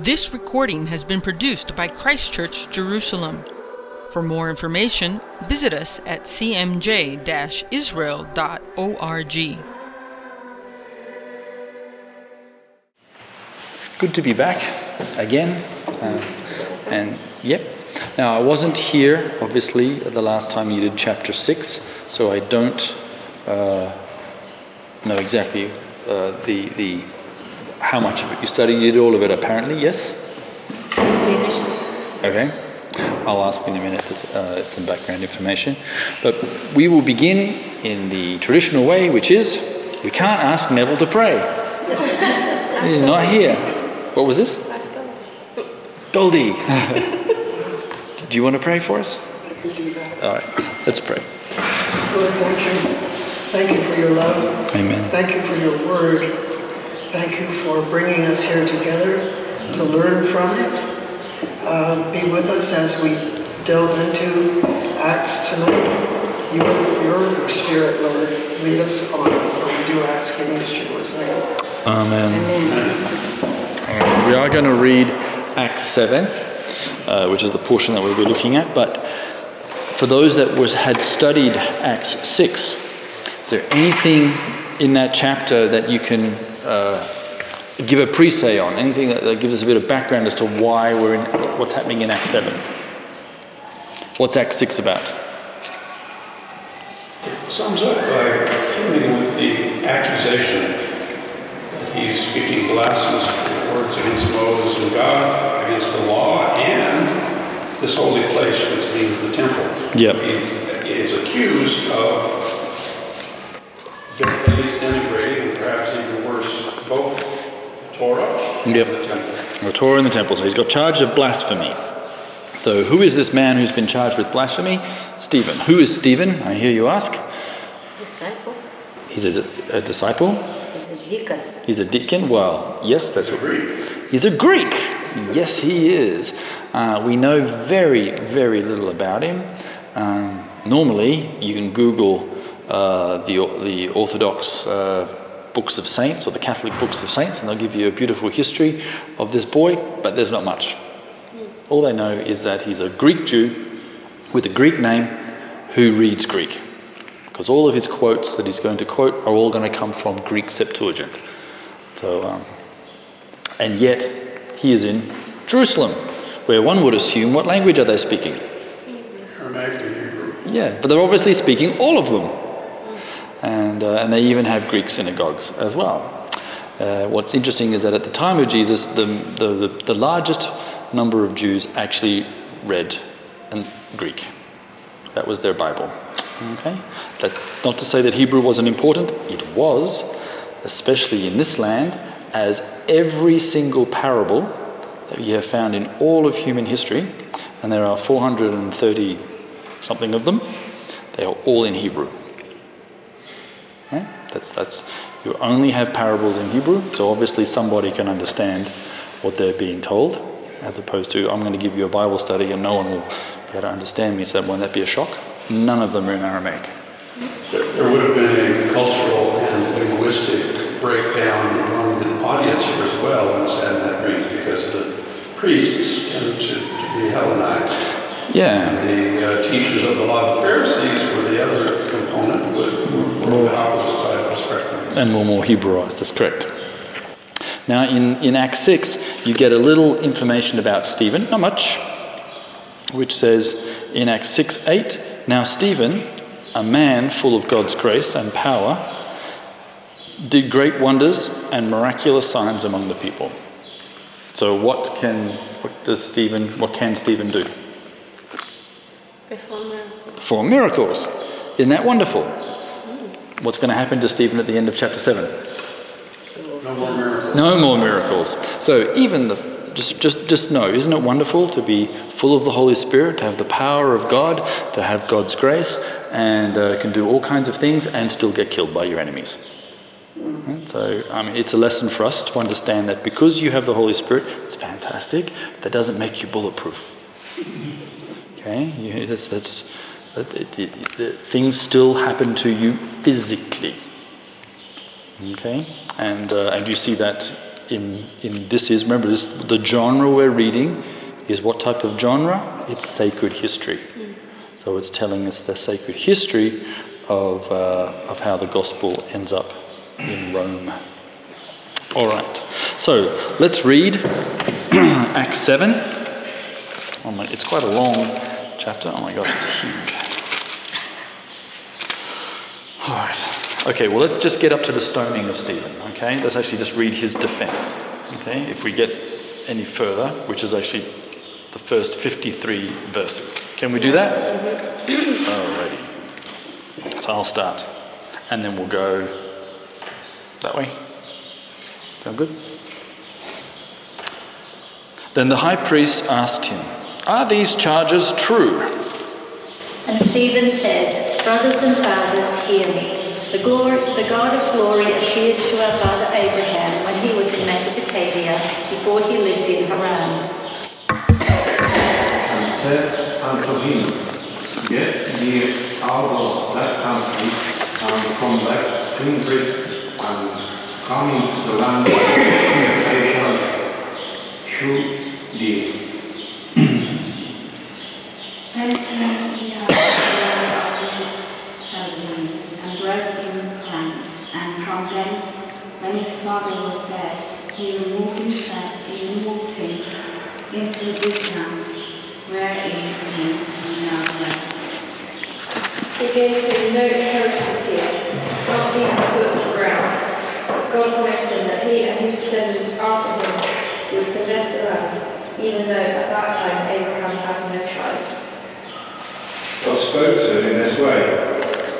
This recording has been produced by Christchurch Jerusalem. For more information, visit us at cmj israel.org. Good to be back again. Uh, and yep. Now, I wasn't here, obviously, the last time you did chapter 6, so I don't uh, know exactly uh, the, the how much of it you studied. You did all of it, apparently, yes? Finished. Okay. I'll ask in a minute to, uh, some background information. But we will begin in the traditional way, which is we can't ask Neville to pray. He's not here. What was this? Let's go. Goldie. Do you want to pray for us? All right, let's pray. Lord, thank you. Thank you for your love. Amen. Thank you for your word. Thank you for bringing us here together to learn from it. Uh, be with us as we delve into Acts tonight. Your, your spirit, Lord, lead us on. We do ask in Yeshua's name. Amen. Amen. We are going to read Acts 7, uh, which is the portion that we'll be looking at. But for those that was, had studied Acts 6, is there anything in that chapter that you can Uh, give a pre-say on? Anything that, that gives us a bit of background as to why we're in, what's happening in Act 7? What's Act 6 about? It sums up by ending with the accusation that he's speaking blasphemous words against Moses and God, against the law, and this holy place, which means the temple. Yep. He is accused of denigrating, and perhaps even worse, both Torah Yep. and the temple. The Torah and the temple. So he's got charge of blasphemy. So who is this man who's been charged with blasphemy? Stephen. Who is Stephen? I hear you ask. Disciple He's a, a disciple. He's a deacon. He's a deacon. Well, yes, that's what. Greek. He's a Greek. Yes, he is. Uh, we know very, very little about him. Um, normally, you can Google uh, the, the Orthodox uh, books of saints or the Catholic books of saints, and they'll give you a beautiful history of this boy, but there's not much. All they know is that he's a Greek Jew with a Greek name who reads Greek. Because all of his quotes that he's going to quote are all going to come from Greek Septuagint. So, um, and yet, he is in Jerusalem, where one would assume what language are they speaking? Aramaic and Hebrew. Yeah, but they're obviously speaking all of them. And, uh, and they even have Greek synagogues as well. Uh, what's interesting is that at the time of Jesus, the, the, the, the largest number of Jews actually read and Greek. That was their Bible. Okay? That's not to say that Hebrew wasn't important. It was, especially in this land, as every single parable that you have found in all of human history, and there are 430 something of them, they are all in Hebrew. Okay? That's, that's, you only have parables in Hebrew, so obviously somebody can understand what they're being told, as opposed to, I'm going to give you a Bible study and no one will be able to understand me, so won't that be a shock? None of them are in Aramaic. There, there would have been a cultural and linguistic breakdown among the audience here as well in Sanhedrin because the priests tended to, to be Hellenized. Yeah, And the uh, teachers of the law, the Pharisees, were the other component, were the opposite side of the spectrum. and more more Hebraized, that's correct. Now, in, in Acts 6, you get a little information about Stephen, not much, which says in Acts 6 8, now Stephen, a man full of God's grace and power, did great wonders and miraculous signs among the people. So, what can what does Stephen what can Stephen do? Perform miracles. Perform miracles. Isn't that wonderful? What's going to happen to Stephen at the end of chapter 7? No more miracles. No more miracles. So even the just just just know, isn't it wonderful to be full of the Holy Spirit, to have the power of God, to have God's grace, and uh, can do all kinds of things and still get killed by your enemies. Right? So um, it's a lesson for us to understand that because you have the Holy Spirit, it's fantastic. That doesn't make you bulletproof. Okay, you, that's, that's things still happen to you physically. Okay, and uh, and you see that in, in this is, remember, this, the genre we're reading is what type of genre? It's sacred history. So it's telling us the sacred history of, uh, of how the gospel ends up in Rome. All right, so let's read Acts 7. Oh my, it's quite a long chapter. Oh my gosh, it's huge. All right. Okay, well, let's just get up to the stoning of Stephen, okay? Let's actually just read his defense, okay? If we get any further, which is actually the first 53 verses. Can we do that? So I'll start, and then we'll go that way. Sound good? Then the high priest asked him, Are these charges true? And Stephen said, Brothers and fathers, hear me. The, glory, the God of glory appeared to our father Abraham when he was in Mesopotamia, before he lived in Haran. and said unto him, Get thee out of that country, and from that kindred, and come into the land which I shall shew thee. Then came he out of the land of the Chaldeans, and dwelt in Haran. And from thence, when his father was dead, he removed himself, he removed him into this land, wherein he now dwelleth. He gave him no inheritance here, not even a foot of ground. God promised him that he and his descendants after him would possess the land, even though at that time Abraham had no child. God spoke to him in this way.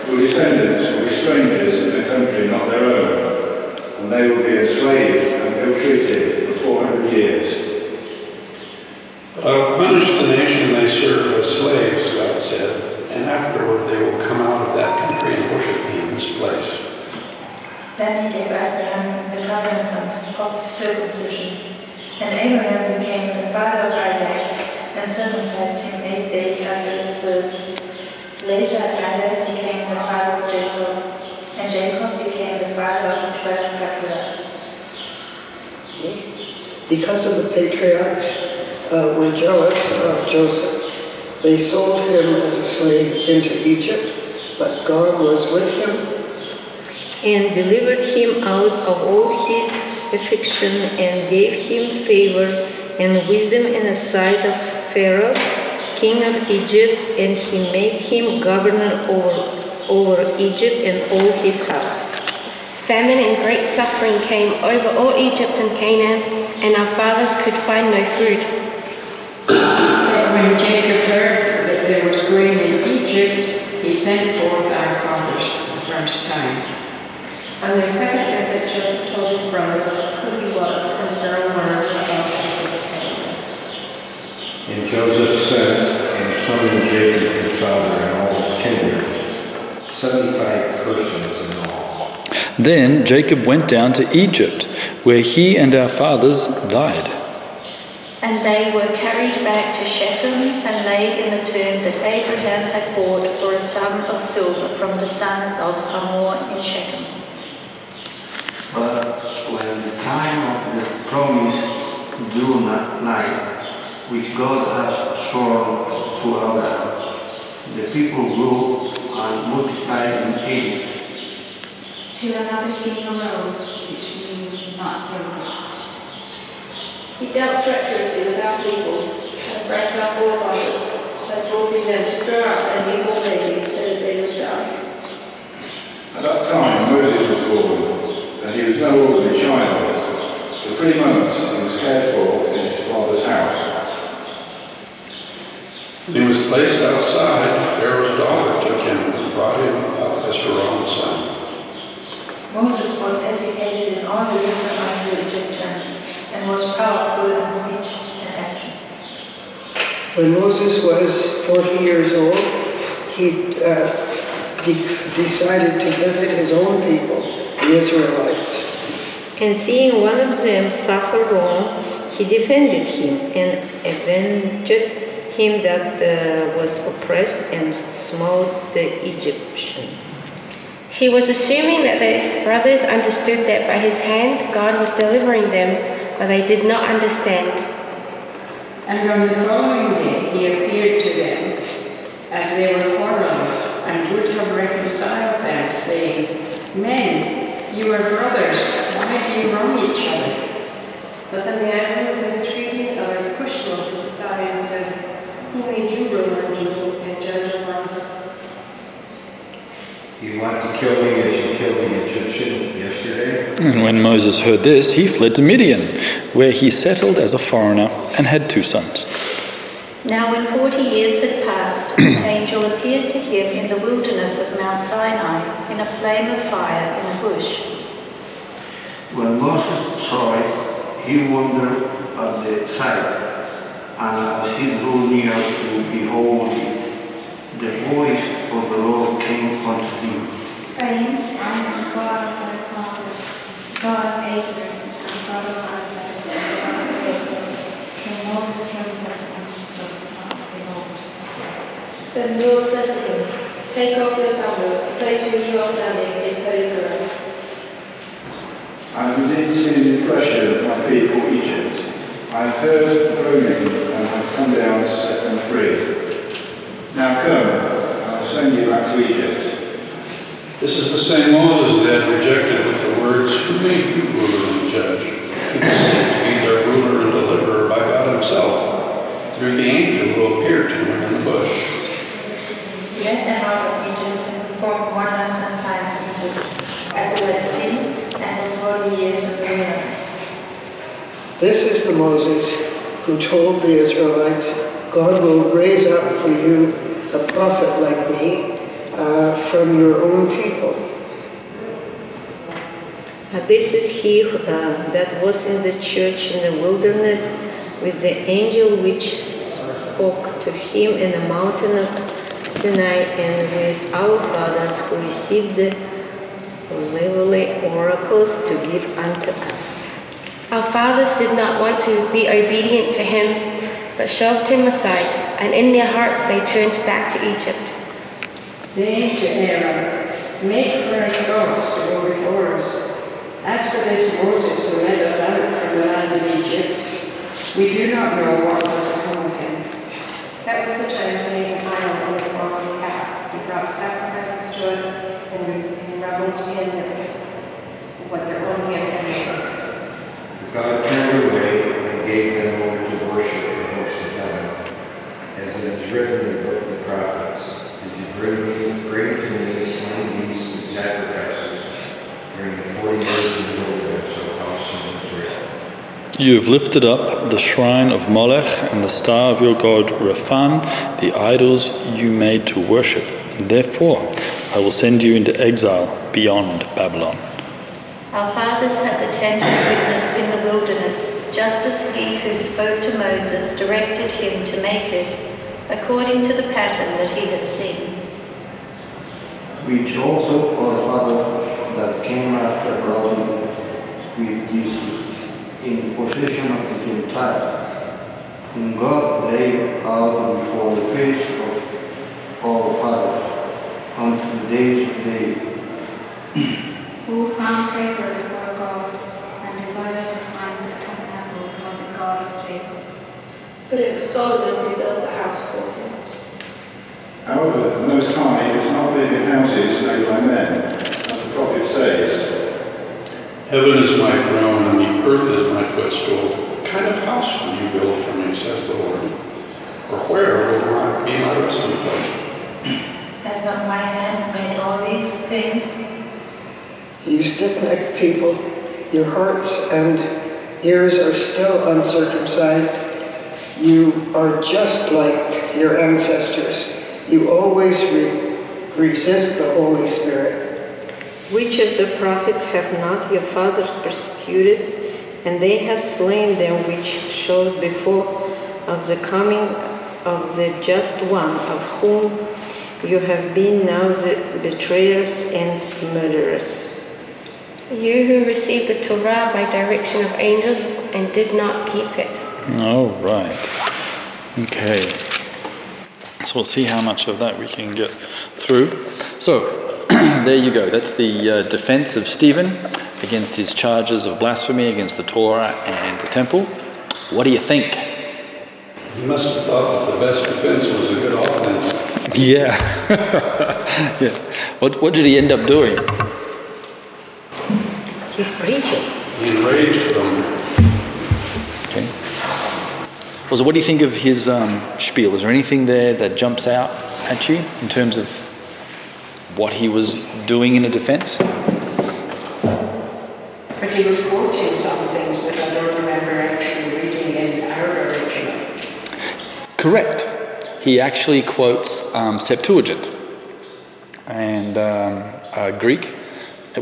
Your descendants will be strangers in a country not their own, and they will be enslaved and ill-treated for 400 years. But I will punish the nation they serve as slaves, God said, and afterward they will come out of that country and worship me in this place. Then he gave Abraham the covenant of circumcision. And Abraham became the father of Isaac, and circumcised him eight days after his birth. Later, Isaac became the father of Jacob, and Jacob became Because of the patriarchs uh, were jealous of Joseph, they sold him as a slave into Egypt, but God was with him and delivered him out of all his affliction and gave him favor and wisdom in the sight of Pharaoh, king of Egypt, and he made him governor over, over Egypt and all his house. Famine and great suffering came over all Egypt and Canaan, and our fathers could find no food. But when Jacob heard that there was grain in Egypt, he sent forth our fathers the first time. On their second visit, Joseph told his brothers who he was, and Pharaoh learned about Joseph's family. And Joseph sent and summoned Jacob his father and all his kindred, 75 persons in all. Then Jacob went down to Egypt, where he and our fathers died. And they were carried back to Shechem and laid in the tomb that Abraham had bought for a sum of silver from the sons of Hamor in Shechem. But when the time of the promise drew nigh, which God has sworn to Abraham, the people grew and multiplied in Egypt. To another king arose, which knew not Joseph. He dealt treacherously with our people, and oppressed our forefathers, by forcing them to throw out their newborn babies so that they would die. At that time Moses was born, and he was no ordinary child. For three months he was cared for in his father's house. When he was placed outside, Pharaoh's daughter took him and brought him up as her own son. Moses was educated in all the wisdom of the Egyptians, and was powerful in speech and action. When Moses was 40 years old, he uh, de- decided to visit his own people, the Israelites. And seeing one of them suffer wrong, he defended him and avenged him that uh, was oppressed and smote the Egyptian. He was assuming that his brothers understood that by his hand God was delivering them, but they did not understand. And on the following day he appeared to them as they were quarreling and would have reconciled them, saying, Men, you are brothers, why do you wrong each other? But the man who was mistreating other pushed Moses aside and said, Who made you ruler and judge over us? You want to kill me as you killed the Egyptian yesterday? And when Moses heard this, he fled to Midian, where he settled as a foreigner and had two sons. Now, when forty years had passed, an angel appeared to him in the wilderness of Mount Sinai in a flame of fire in a bush. When Moses saw it, he wondered at the sight, and as he drew near to behold it, the voice of the Lord came unto him. saying, I am the God of thy fathers, God of Abraham, and God of Isaac, and God of Jacob. Then Moses trembled and was not behold. Then the Lord said to him, Take off your sandals, the place where you are standing is holy ground. I have indeed seen the oppression of my people Egypt. I have heard groaning and have come down to set them free. Now come, I will send you back to Egypt. This is the same Moses that rejected with the words, Who made you ruler and judge? He was sent to be their ruler and deliverer by God himself, through the angel who appeared to him in the bush. He led them out of Egypt and performed wonders and signs in Egypt, at the Red Sea, and in forty years of wilderness. This is the Moses who told the Israelites, God will raise up for you a prophet like me uh, from your own people. Uh, This is he uh, that was in the church in the wilderness with the angel which spoke to him in the mountain of Sinai and with our fathers who received the lively oracles to give unto us. Our fathers did not want to be obedient to him, but shoved him aside, and in their hearts they turned back to Egypt. saying to Aaron, Make for us gods to go before us. As for this Moses who led us out from the land of Egypt, we do not know what will become of him. That was the time when he defiled and performed the calf. He brought sacrifices to it and and reveled in what their own hands had made. God turned away and gave them over to worship the host of heaven, as it is written in the book of the prophets, Did you bring me, bring to me slain beasts and sacrifices during the forty years in the wilderness, O house of Israel? You have lifted up the shrine of Molech and the star of your god Rephan, the idols you made to worship. Therefore, I will send you into exile beyond Babylon. Our fathers had the tent of witness in the wilderness, just as he who spoke to Moses directed him to make it, according to the pattern that he had seen. which also our Father that came after brought with Jesus in possession of the Gentiles, whom God laid out before the face of our fathers unto the days of David, Who found favor before God and desired to find a tabernacle for the God of Jacob. But it was Solomon who built the house for him. However, the Most High does not live in houses made by men, as the prophet says. Heaven is my throne and the earth is my footstool. What kind of house will you build for me, says the Lord? Or where will my, be my resting place? Has not my hand made all these things? You stiff-necked people, your hearts and ears are still uncircumcised. You are just like your ancestors. You always re- resist the Holy Spirit. Which of the prophets have not your fathers persecuted, and they have slain them which showed before of the coming of the just one, of whom you have been now the betrayers and murderers. You who received the Torah by direction of angels and did not keep it. All right. Okay. So we'll see how much of that we can get through. So, there you go. That's the uh, defense of Stephen against his charges of blasphemy against the Torah and the temple. What do you think? He must have thought that the best defense was a good offense. Yeah. yeah. What, what did he end up doing? He's preaching. He enraged them. Okay. Well, so what do you think of his um, spiel? Is there anything there that jumps out at you in terms of what he was doing in a defense? But he was quoting some things that I don't remember actually reading in our original. Correct. He actually quotes um, Septuagint and um, uh, Greek,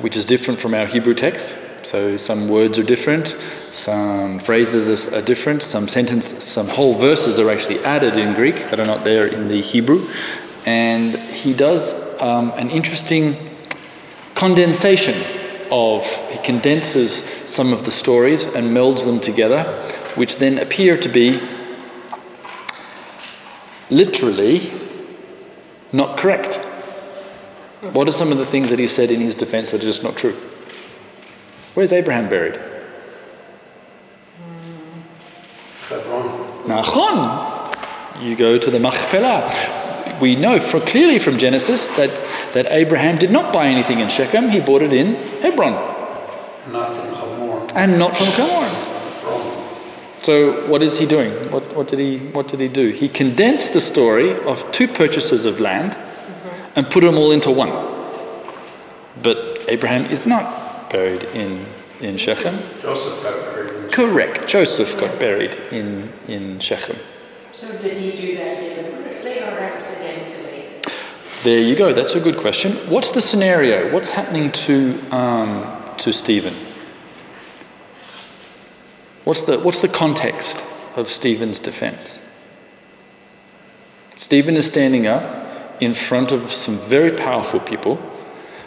which is different from our Hebrew text. So some words are different, some phrases are different, some sentence, some whole verses are actually added in Greek that are not there in the Hebrew, and he does um, an interesting condensation of he condenses some of the stories and melds them together, which then appear to be literally not correct. What are some of the things that he said in his defense that are just not true? Where's Abraham buried? Hebron. Nachon. You go to the Machpelah. We know for, clearly from Genesis that, that Abraham did not buy anything in Shechem, he bought it in Hebron. Not from Hamor. And not from Hamor. So what is he doing? What, what, did he, what did he do? He condensed the story of two purchases of land mm-hmm. and put them all into one. But Abraham is not buried in, in Shechem. Joseph got buried. Correct. Joseph got buried in, in Shechem. So did he do that deliberately or accidentally? There you go. That's a good question. What's the scenario? What's happening to, um, to Stephen? What's the, what's the context of Stephen's defense? Stephen is standing up in front of some very powerful people.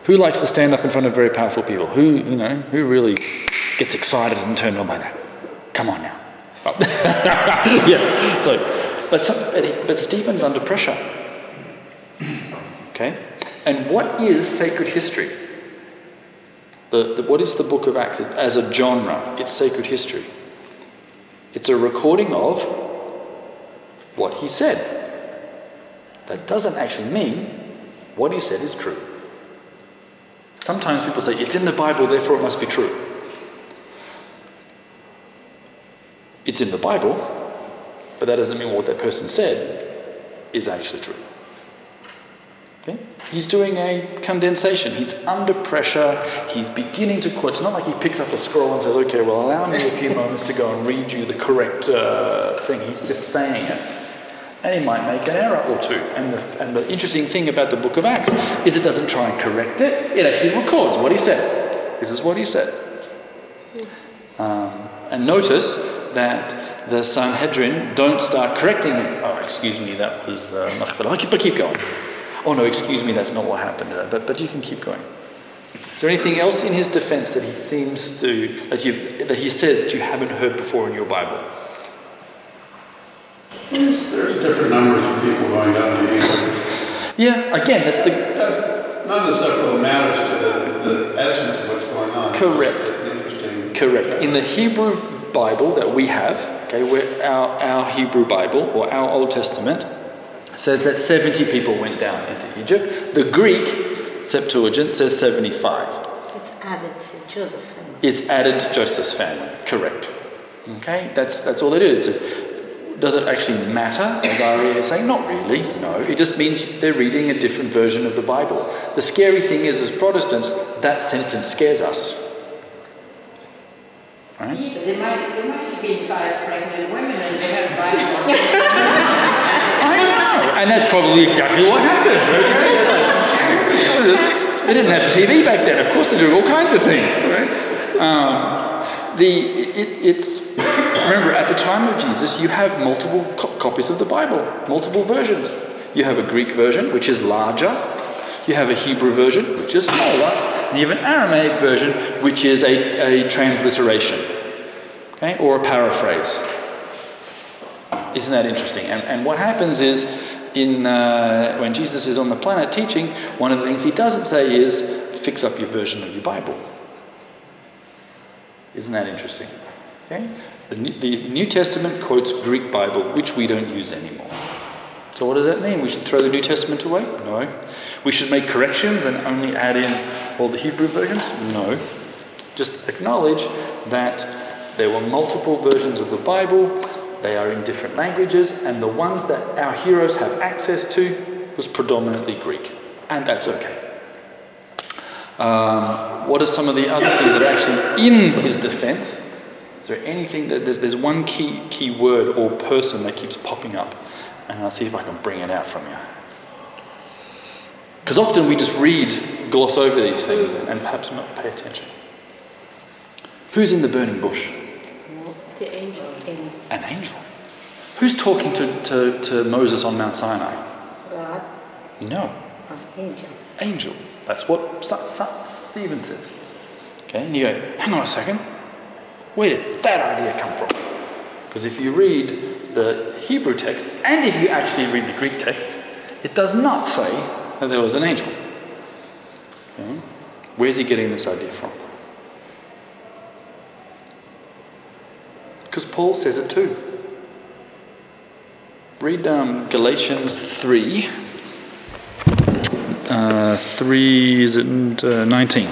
Who likes to stand up in front of very powerful people? Who, you know, who really gets excited and turned on by that? Come on now. Oh. yeah. So, but, some, but Stephen's under pressure. Okay? And what is sacred history? The, the, what is the book of Acts as a genre? It's sacred history. It's a recording of what he said. That doesn't actually mean what he said is true. Sometimes people say, it's in the Bible, therefore it must be true. It's in the Bible, but that doesn't mean what that person said is actually true. Okay? He's doing a condensation. He's under pressure. He's beginning to quote. It's not like he picks up a scroll and says, okay, well, allow me a few moments to go and read you the correct uh, thing. He's just saying it. And he might make an error or two. And the, and the interesting thing about the book of Acts is it doesn't try and correct it, it actually records what he said. This is what he said. Um, and notice that the Sanhedrin don't start correcting him. Oh, excuse me, that was uh. But keep going. Oh no, excuse me, that's not what happened. But, but you can keep going. Is there anything else in his defense that he seems to, that, you, that he says that you haven't heard before in your Bible? There's, there's different numbers of people going down to Egypt. Yeah, again, that's the. That's, none of this stuff really matters to the, the essence of what's going on. Correct. Interesting. Correct. In the Hebrew Bible that we have, okay, where our, our Hebrew Bible or our Old Testament, says that 70 people went down into Egypt. The Greek Septuagint says 75. It's added to Joseph's family. It's added to Joseph's family, correct. Okay, that's, that's all they do. it is. Does it actually matter, as Ari is saying? Not really, no. It just means they're reading a different version of the Bible. The scary thing is, as Protestants, that sentence scares us. Right? Yeah, but there might, there might have been five pregnant women and they had a Bible. I don't know, and that's probably exactly what happened. Okay? They didn't have TV back then. Of course, they're doing all kinds of things. Right? Um, the it, it's remember at the time of Jesus, you have multiple co- copies of the Bible, multiple versions. You have a Greek version, which is larger. You have a Hebrew version, which is smaller. And you have an Aramaic version, which is a, a transliteration, okay, or a paraphrase. Isn't that interesting? And, and what happens is, in, uh, when Jesus is on the planet teaching, one of the things he doesn't say is, fix up your version of your Bible. Isn't that interesting? Okay? The, the New Testament quotes Greek Bible, which we don't use anymore. So, what does that mean? We should throw the New Testament away? No. We should make corrections and only add in all the Hebrew versions? No. Just acknowledge that there were multiple versions of the Bible, they are in different languages, and the ones that our heroes have access to was predominantly Greek. And that's okay. Um, what are some of the other things that are actually in his defense? Is there anything that there's, there's one key, key word or person that keeps popping up? And I'll see if I can bring it out from you. Because often we just read, gloss over these things, and, and perhaps not pay attention. Who's in the burning bush? The angel. An angel. Who's talking to, to, to Moses on Mount Sinai? God. No. An Angel. Angel. That's what St- St- Stephen says. Okay, and you go, hang on a second. Where did that idea come from? Because if you read the Hebrew text, and if you actually read the Greek text, it does not say that there was an angel. Okay? Where's he getting this idea from? Because Paul says it too. Read um, Galatians 3. Uh, 3 is it, uh, 19.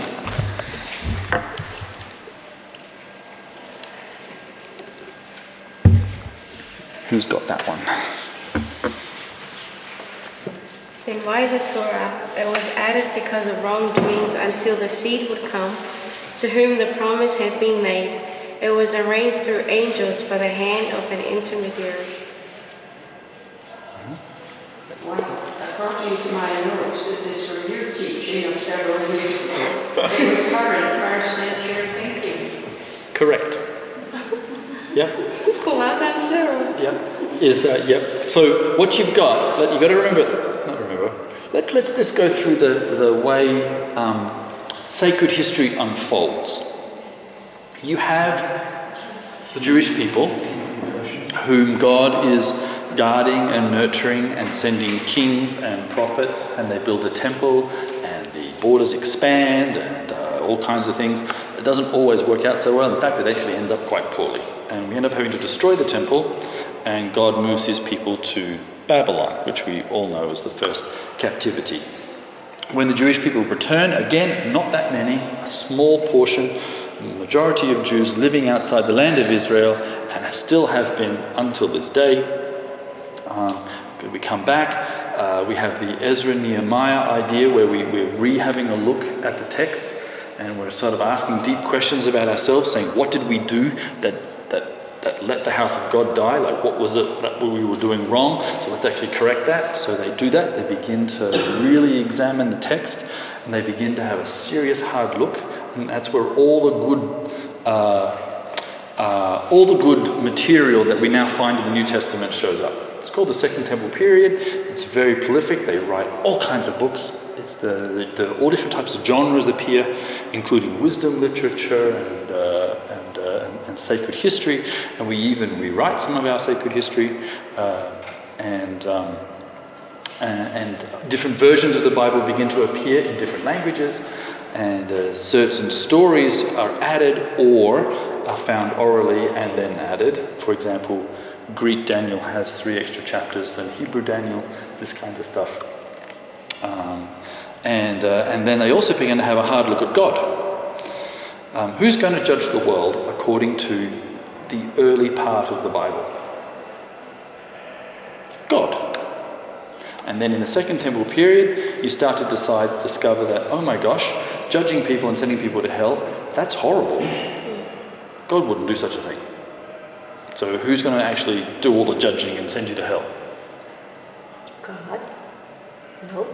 Who's got that one? Then why the Torah? It was added because of wrongdoings until the seed would come, to whom the promise had been made. It was arranged through angels by the hand of an intermediary. Well, according to my notes, this is from your teaching of several weeks ago. It was covered first century thinking. Correct. Yeah. well done, Cheryl. Yep. Is uh, yep. So what you've got, but you've got to remember. Not remember. Let, let's just go through the the way um, sacred history unfolds. You have the Jewish people, whom God is guarding and nurturing and sending kings and prophets, and they build a temple, and the borders expand, and uh, all kinds of things. It doesn't always work out so well. In fact, it actually ends up quite poorly. And we end up having to destroy the temple, and God moves his people to Babylon, which we all know is the first captivity. When the Jewish people return, again, not that many, a small portion, the majority of Jews living outside the land of Israel, and still have been until this day. Um, we come back, uh, we have the Ezra Nehemiah idea where we, we're re having a look at the text and we're sort of asking deep questions about ourselves, saying, What did we do that, that, that let the house of God die? Like, what was it that we were doing wrong? So let's actually correct that. So they do that, they begin to really examine the text and they begin to have a serious hard look, and that's where all the good. Uh, uh, all the good material that we now find in the New Testament shows up. It's called the Second Temple period. It's very prolific. They write all kinds of books. It's the, the, the all different types of genres appear, including wisdom literature and, uh, and, uh, and, and, sacred history. And we even rewrite some of our sacred history. Uh, and, um, and, different versions of the Bible begin to appear in different languages. And uh, certain stories are added or are found orally and then added. For example, Greek Daniel has three extra chapters than Hebrew Daniel, this kind of stuff. Um, and, uh, and then they also begin to have a hard look at God. Um, who's going to judge the world according to the early part of the Bible? God. And then in the Second Temple period, you start to decide, discover that, oh my gosh, judging people and sending people to hell, that's horrible. God wouldn't do such a thing. So who's going to actually do all the judging and send you to hell? God. No.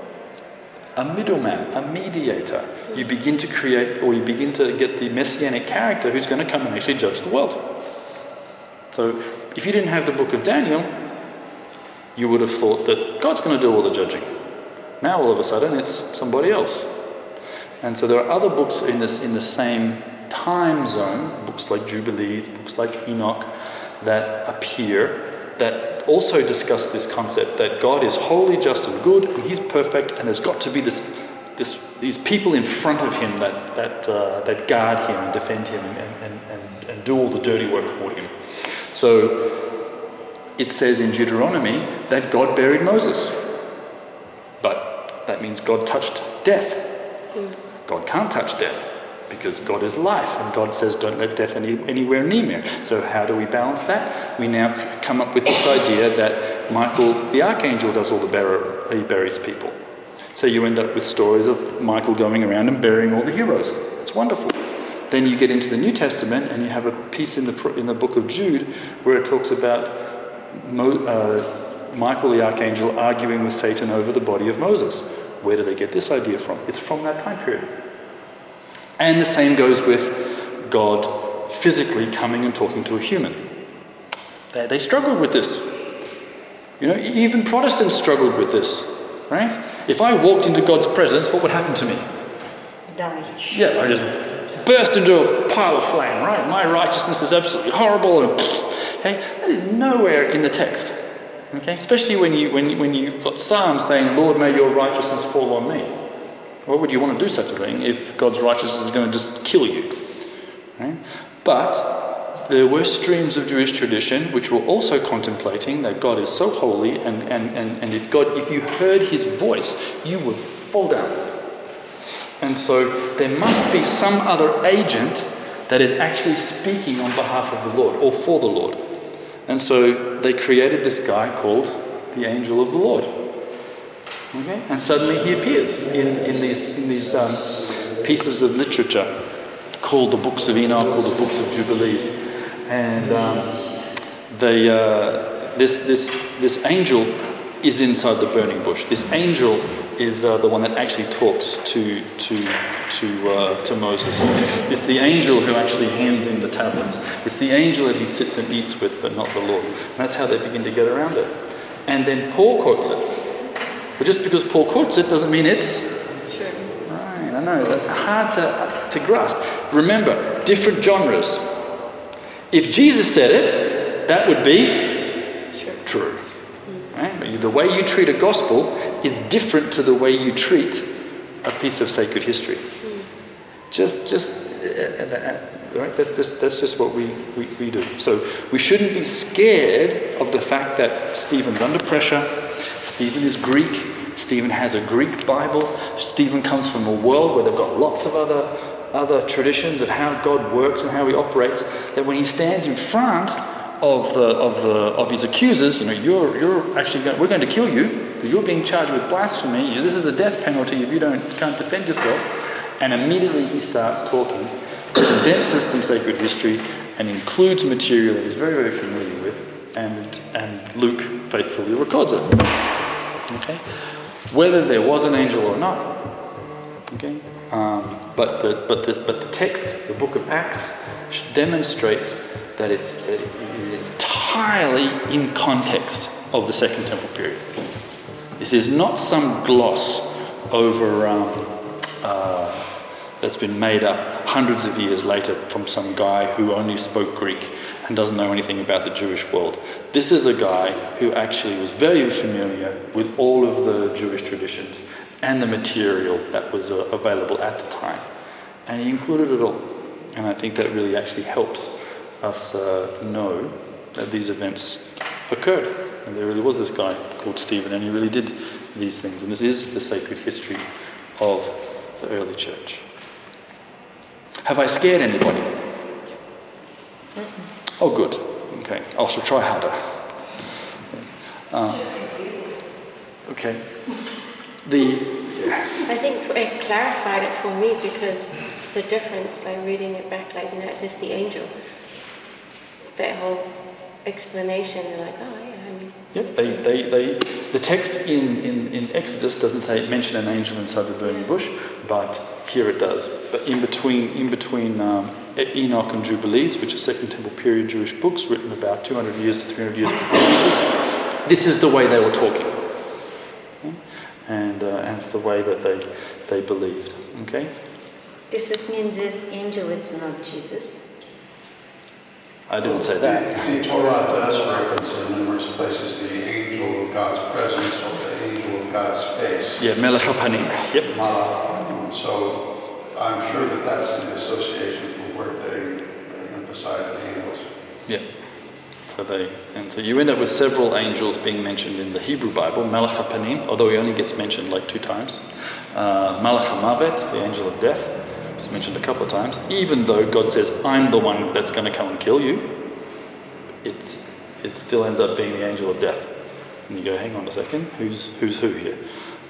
A middleman, a mediator. You begin to create, or you begin to get the messianic character who's going to come and actually judge the world. So if you didn't have the book of Daniel, you would have thought that God's going to do all the judging. Now all of a sudden it's somebody else. And so there are other books in this in the same time zone, books like Jubilees, books like Enoch, that appear that also discuss this concept that God is holy, just, and good, and He's perfect, and there's got to be this, this, these people in front of Him that, that, uh, that guard Him and defend Him and, and, and, and do all the dirty work for Him. So it says in Deuteronomy that God buried Moses. But that means God touched death. God can't touch death because God is life, and God says, don't let death any, anywhere near me. So, how do we balance that? We now come up with this idea that Michael, the archangel, does all the burial, he buries people. So, you end up with stories of Michael going around and burying all the heroes. It's wonderful. Then you get into the New Testament, and you have a piece in the, in the book of Jude where it talks about Mo, uh, Michael the archangel arguing with Satan over the body of Moses. Where do they get this idea from? It's from that time period. And the same goes with God physically coming and talking to a human. They, they struggled with this. You know, even Protestants struggled with this, right? If I walked into God's presence, what would happen to me? Die. Yeah, I just burst into a pile of flame, right? My righteousness is absolutely horrible, and okay, that is nowhere in the text. Okay, especially when you when you, when you've got Psalms saying, "Lord, may your righteousness fall on me." Why would you want to do such a thing if God's righteousness is going to just kill you? Right? But there were streams of Jewish tradition which were also contemplating that God is so holy, and, and, and, and if God, if you heard his voice, you would fall down. And so there must be some other agent that is actually speaking on behalf of the Lord or for the Lord. And so they created this guy called the angel of the Lord. Okay? And suddenly he appears in, in these, in these um, pieces of literature called the books of Enoch or the books of Jubilees. And um, they, uh, this, this, this angel is inside the burning bush. This angel is uh, the one that actually talks to, to, to, uh, to Moses. It's the angel who actually hands in the tablets. It's the angel that he sits and eats with, but not the Lord. And that's how they begin to get around it. And then Paul quotes it. But just because Paul quotes it doesn't mean it's True. right. I know that's hard to, to grasp. Remember, different genres. If Jesus said it, that would be True. true. Right? The way you treat a gospel is different to the way you treat a piece of sacred history. Just, just, uh, uh, right? That's just, that's just what we, we, we do. So we shouldn't be scared of the fact that Stephen's under pressure. Stephen is Greek. Stephen has a Greek Bible. Stephen comes from a world where they've got lots of other, other traditions of how God works and how he operates. That when he stands in front of, the, of, the, of his accusers, you know, you're, you're actually going, we're going to kill you because you're being charged with blasphemy. This is the death penalty if you don't, can't defend yourself. And immediately he starts talking, condenses some sacred history, and includes material that he's very, very familiar with, and, and Luke faithfully records it. Okay? Whether there was an angel or not. Okay? Um, but, the, but, the, but the text, the book of Acts, demonstrates that it's, entirely in context of the Second Temple period. This is not some gloss over um, uh, that's been made up hundreds of years later from some guy who only spoke Greek and doesn't know anything about the Jewish world. This is a guy who actually was very familiar with all of the Jewish traditions and the material that was uh, available at the time. And he included it all. And I think that really actually helps us uh, know that these events occurred. And there really was this guy called Stephen, and he really did these things. And this is the sacred history of the early church. Have I scared anybody? Oh, good. Okay, I shall try harder. Uh, okay. The I think it clarified it for me because the difference, like reading it back, like, you know, it says the angel. That whole explanation, you're like, oh, yeah, I mean. Yep, they, they, they, the text in, in, in Exodus doesn't say mention an angel inside the burning bush, but here it does. But in between, in between um, Enoch and Jubilees, which are Second Temple period Jewish books written about 200 years to 300 years before Jesus, this is the way they were talking. And, uh, and it's the way that they, they believed. Okay? This is means this angel it's not Jesus. I didn't say that. The Torah does reference in numerous places the angel of God's presence or the angel of God's face. Yeah, Melech HaPanim. Yep. Malach. So I'm sure that that's the association for where they emphasize the angels. Yeah. So they, and so you end up with several angels being mentioned in the Hebrew Bible, Melech HaPanim, although he only gets mentioned like two times. Uh, Malach HaMavet, the angel of death, is mentioned a couple of times. Even though God says, I'm the one that's going to come and kill you, it, it still ends up being the angel of death. And you go, hang on a second, who's, who's who here?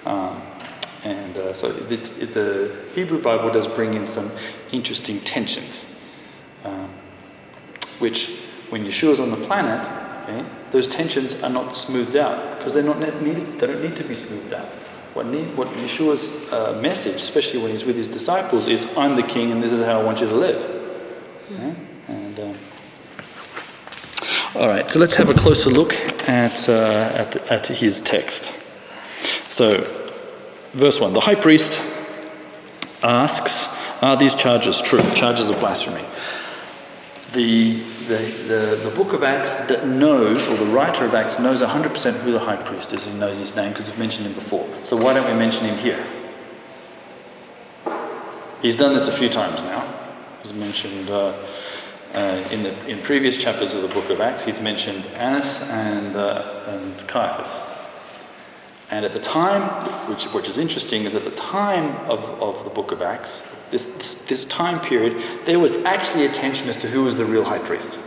Um, and uh, so it's, it, the Hebrew Bible does bring in some interesting tensions, which when Yeshua's on the planet, okay, those tensions are not smoothed out because they're not needed. They don't need to be smoothed out. What, need, what Yeshua's uh, message, especially when he's with his disciples, is I'm the king and this is how I want you to live. Okay? And, um, all right, so let's have a closer look at, uh, at, the, at his text. So, verse 1 The high priest asks, Are these charges true? Charges of blasphemy. The, the, the, the book of Acts that knows, or the writer of Acts knows 100% who the high priest is. He knows his name because we've mentioned him before. So why don't we mention him here? He's done this a few times now. He's mentioned uh, uh, in, the, in previous chapters of the book of Acts, he's mentioned Annas and, uh, and Caiaphas. And at the time, which, which is interesting, is at the time of, of the book of Acts, this, this, this time period, there was actually a tension as to who was the real high priest.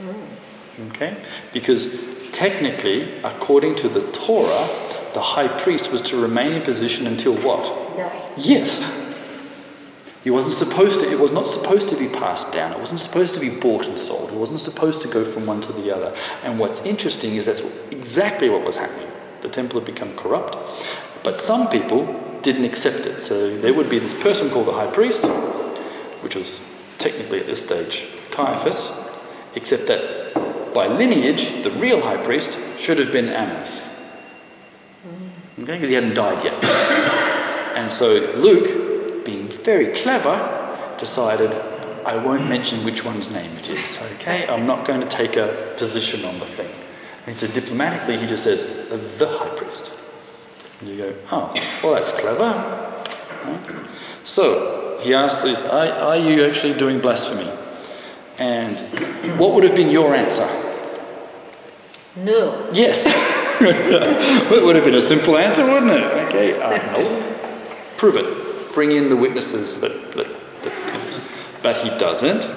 Mm. Okay? Because technically, according to the Torah, the high priest was to remain in position until what? Yes. He wasn't supposed to, it was not supposed to be passed down. It wasn't supposed to be bought and sold. It wasn't supposed to go from one to the other. And what's interesting is that's exactly what was happening. The temple had become corrupt. But some people didn't accept it. So there would be this person called the high priest, which was technically at this stage Caiaphas, except that by lineage, the real high priest should have been Annas. Okay, because he hadn't died yet. And so Luke, being very clever, decided, I won't mention which one's name it is, okay? I'm not going to take a position on the thing. And so diplomatically, he just says, the high priest. And you go, oh, well, that's clever. Right? So he asks this, are, are you actually doing blasphemy? And what would have been your answer? No. Yes. it would have been a simple answer, wouldn't it? Okay, uh, no. Prove it. Bring in the witnesses that, that, that but he doesn't.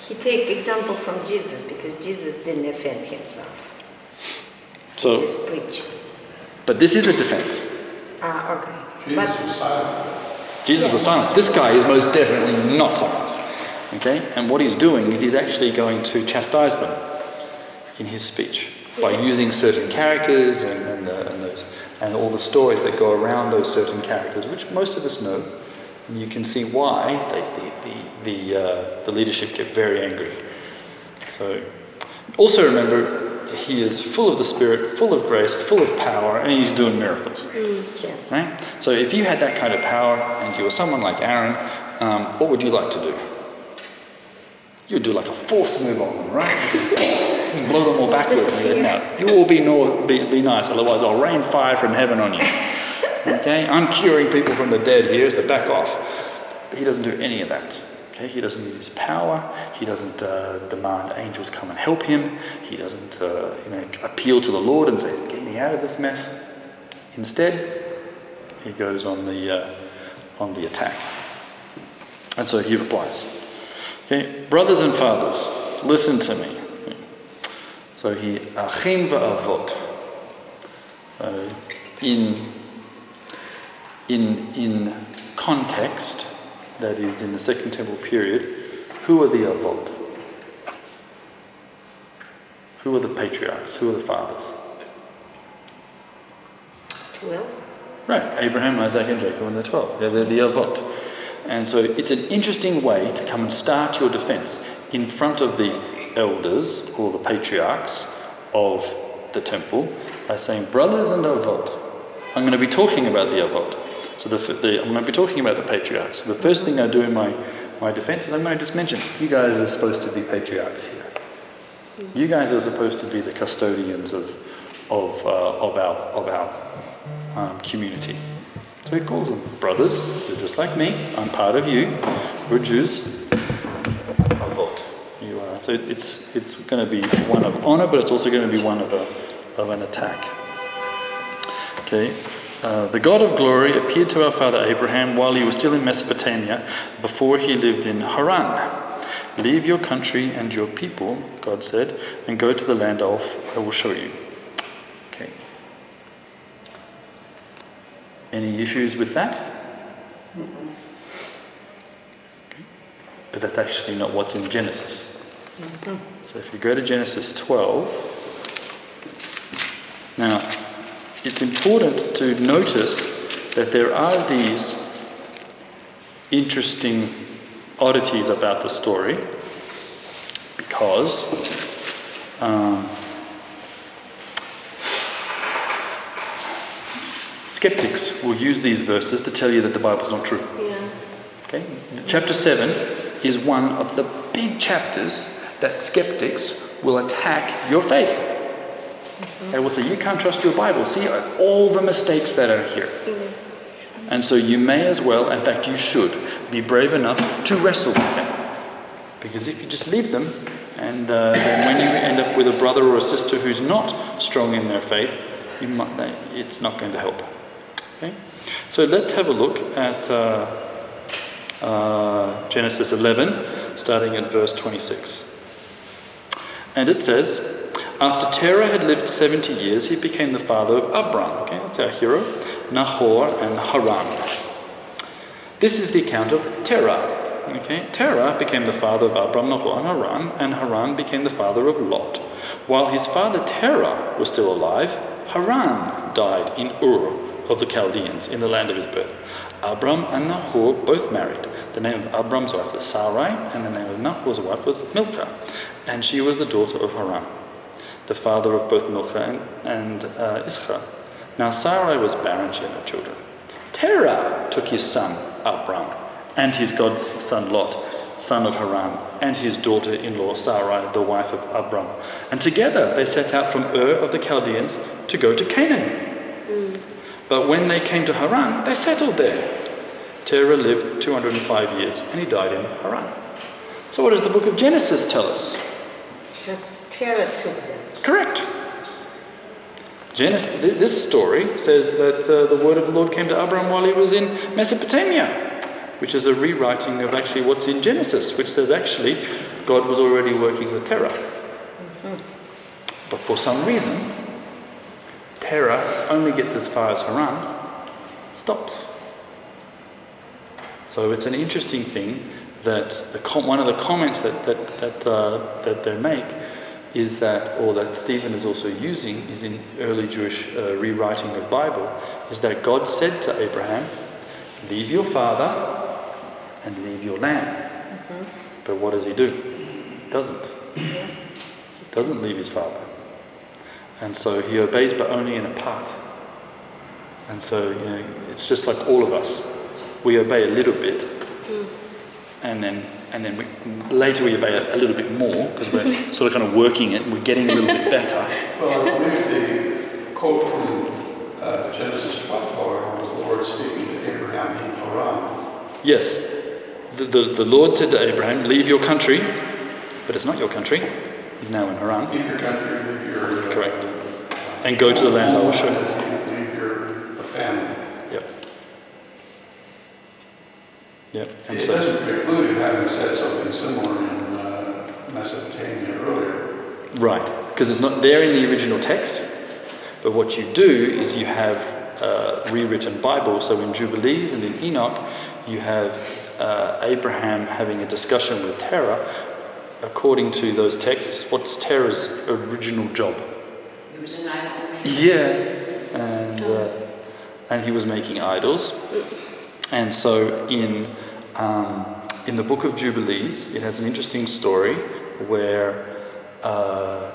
He take example from Jesus because Jesus didn't offend himself. So, he just preached. But this is a defense. Ah, okay. Jesus but, was silent. Jesus Yeah. was silent. This guy is most definitely not silent. Okay? And what he's doing is he's actually going to chastise them in his speech by using certain characters and, and, the, and, those, and all the stories that go around those certain characters, which most of us know. And you can see why they, the, the, the, uh, the leadership get very angry. So, also remember, he is full of the Spirit, full of grace, full of power, and he's doing miracles. yeah. Right? So if you had that kind of power and you were someone like Aaron, um, what would you like to do? You'd do like a force move on them, right? Just blow them all backwards and get them out. You will be, no, be, be nice, otherwise I'll rain fire from heaven on you. Okay? I'm curing people from the dead here, so back off. But he doesn't do any of that. Okay? He doesn't use his power. He doesn't uh, demand angels come and help him. He doesn't uh, you know, appeal to the Lord and say, get me out of this mess. Instead, he goes on the, uh, on the attack. And so he replies, okay, brothers and fathers, listen to me. So he, achim va'avot, uh, in, in, in context, that is in the Second Temple period, who are the avot? Who are the patriarchs? Who are the fathers? Well, Right, Abraham, Isaac, and Jacob, and the 12. They're, they're the Avot. And so it's an interesting way to come and start your defense in front of the elders or the patriarchs of the temple by saying, Brothers and Avot. I'm going to be talking about the Avot. So the, the, I'm going to be talking about the patriarchs. The first thing I do in my, my defense is I'm going to just mention, you guys are supposed to be patriarchs here. You guys are supposed to be the custodians of, of, uh, of our, of our um, community. So he calls them brothers. You're just like me. I'm part of you. We're Jews. Avot. You are. So it's, it's going to be one of honor, but it's also going to be one of, a, of an attack. Okay. Uh, the God of glory appeared to our father Abraham while he was still in Mesopotamia, before he lived in Haran. Leave your country and your people, God said, and go to the land of I will show you. Okay. Any issues with that? Because that's actually not what's in Genesis. So if you go to Genesis 12, now it's important to notice that there are these interesting oddities about the story because um, skeptics will use these verses to tell you that the Bible's not true. Yeah. Okay? Chapter 7 is one of the big chapters that skeptics will attack your faith. They will say, You can't trust your Bible. See all the mistakes that are here. And so you may as well, in fact, you should, be brave enough to wrestle with them. Because if you just leave them, and uh, then when you end up with a brother or a sister who's not strong in their faith, you might, it's not going to help. Okay? So let's have a look at uh, uh, Genesis 11, starting at verse 26. And it says, After Terah had lived 70 years, he became the father of Abram. Okay, that's our hero. Nahor and Haran. This is the account of Terah. Okay, Terah became the father of Abram, Nahor, and Haran, and Haran became the father of Lot. While his father Terah was still alive, Haran died in Ur of the Chaldeans in the land of his birth. Abram and Nahor both married. The name of Abram's wife was Sarai, and the name of Nahor's wife was Milcah, and she was the daughter of Haran, the father of both Milcah and, uh. Now Sarai was barren, she had no children. Terah took his son, Abram, and his godson Lot, son of Haran, and his daughter in law Sarai, the wife of Abram. And together they set out from Ur of the Chaldeans to go to Canaan. But when they came to Haran, they settled there. Terah lived 205 years, and he died in Haran. So, what does the book of Genesis tell us? Terah took them. Correct. Genesis, this story says that uh, the word of the Lord came to Abraham while he was in Mesopotamia, which is a rewriting of actually what's in Genesis, which says actually God was already working with Terah. But for some reason, Terah only gets as far as Haran, stops. So it's an interesting thing that the one of the comments that that that, uh, that they make is that, or that Stephen is also using, is in early Jewish uh, rewriting of Bible, is that God said to Abraham, "Leave your father and leave your land." But what does he do? Doesn't. He doesn't leave his father, and so he obeys, but only in a part. And so you know, it's just like all of us. We obey a little bit, and then and then we, later we obey a, a little bit more because we're sort of kind of working it and we're getting a little bit better. Well, I believe the quote from uh, Genesis 12 however, was the Lord speaking to Abraham in Haran. Yes, the, the, the Lord said to Abraham, Leave your country, but it's not your country. He's now in Haran. Leave your country, leave your... Correct. And go to the land I will show you. Leave your the family. Yep. Yep. And It so, doesn't preclude having said something similar in uh, Mesopotamia earlier. right, because it's not there in the original text, but what you do is you have uh, rewritten Bible. So in Jubilees and in Enoch, you have uh, Abraham having a discussion with Terah. According to those texts, what's Terah's original job? He was an idol maker. Yeah, and uh, and he was making idols, and so in um, in the book of Jubilees, it has an interesting story where uh,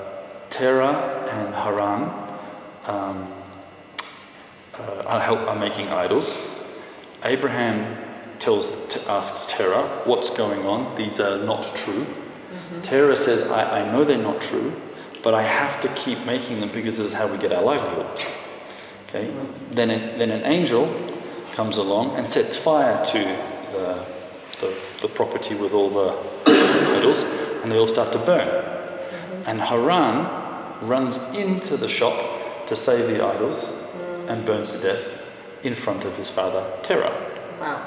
Terah and Haran um, uh, are, help, are making idols. Abraham tells t- asks Terah, "What's going on? These are not true." Terah says, I, I know they're not true, but I have to keep making them because this is how we get our livelihood. Okay? Then, an, then an angel comes along and sets fire to the, the, the property with all the idols, and they all start to burn. And Haran runs into the shop to save the idols and burns to death in front of his father Terah, Wow.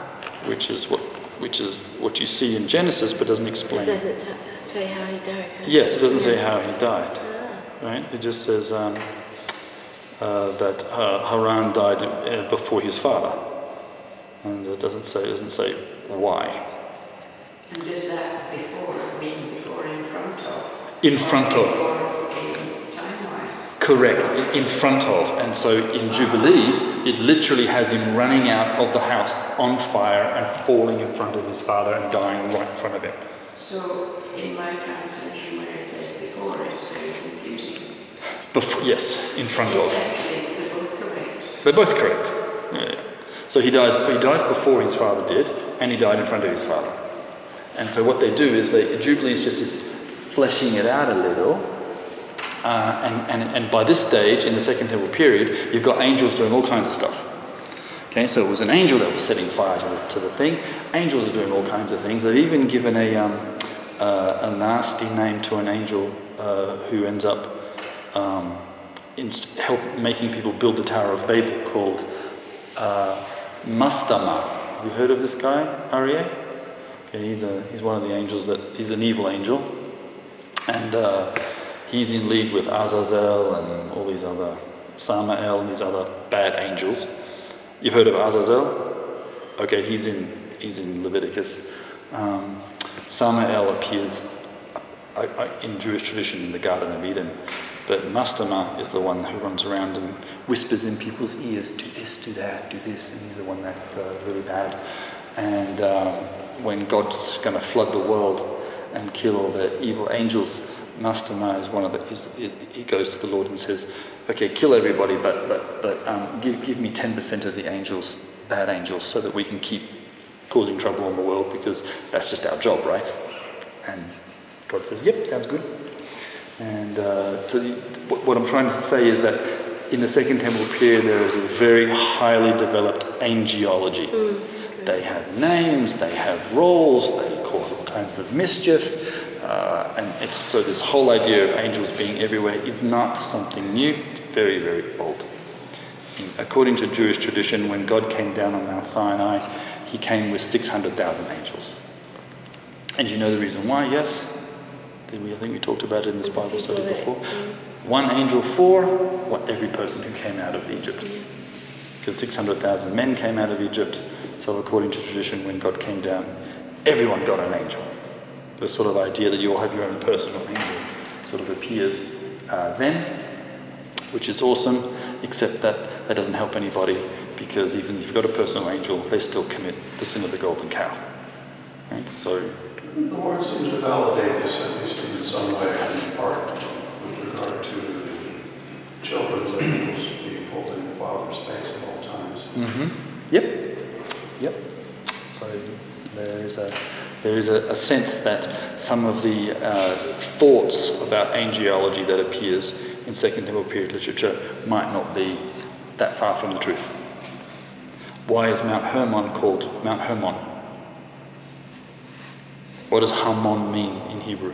which is what which is what you see in Genesis, but doesn't It explain. doesn't t- say how he died. huh? Yes, it doesn't say how he died, right? It just says um, uh, that uh, Haran died uh, before his father, and it doesn't say it doesn't say why. And does that before mean before in front of? In front of. Or in time-wise? Correct, in front of. And so in Jubilees, it literally has him running out of the house on fire and falling in front of his father and dying right in front of him. So in my translation, where it says before, it's very confusing. Before, yes, in front It's of. actually, they're both correct. They're both correct. Yeah. So he dies, he dies before his father did, and he died in front of his father. And so what they do is they Jubilees just is fleshing it out a little. Uh, and, and, and by this stage, in the Second Temple period, you've got angels doing all kinds of stuff. Okay, so it was an angel that was setting fire to the, to the thing. Angels are doing all kinds of things. They've even given a, um, uh, a nasty name to an angel uh, who ends up um, in, help making people build the Tower of Babel called uh, Mastema. Have you heard of this guy, Aryeh? Okay, he's, a, he's one of the angels that he's an evil angel, and uh, he's in league with Azazel and all these other Samael and these other bad angels. You've heard of Azazel? Okay, he's in he's in Leviticus. Um, Samael appears in Jewish tradition in the Garden of Eden, but Mastema is the one who runs around and whispers in people's ears, "Do this, do that, do this," and he's the one that's uh, really bad. And um, when God's going to flood the world and kill all the evil angels, Mastema is one of the. Is, is, he goes to the Lord and says, "Okay, kill everybody, but but but um, give give me ten percent of the angels, bad angels, so that we can keep causing trouble in the world because that's just our job, right?" And God says, "Yep, sounds good." And uh, so, what, I'm trying to say is that in the Second Temple period, there is a very highly developed angelology. They have names, they have roles, they cause all kinds of mischief, uh, and it's, so this whole idea of angels being everywhere is not something new. It's very, very old. In- according to Jewish tradition, when God came down on Mount Sinai, He came with 600,000 angels. And you know the reason why? Yes. I think we talked about it in this Bible study before. One angel for what every person who came out of Egypt. Because 600,000 men came out of Egypt. So, according to tradition, when God came down, everyone got an angel. The sort of idea that you all have your own personal angel sort of appears uh, then, which is awesome, except that that doesn't help anybody because even if you've got a personal angel, they still commit the sin of the golden cow. Right? So, The Lord seems to validate this, at least in some way, in part, with regard to the children's angels being holding the Father's face at all times. hmm Yep. Yep. So there is a there is a, a sense that some of the uh, thoughts about angelology that appears in Second Temple period literature might not be that far from the truth. Why is Mount Hermon called Mount Hermon? What does Hermon mean in Hebrew?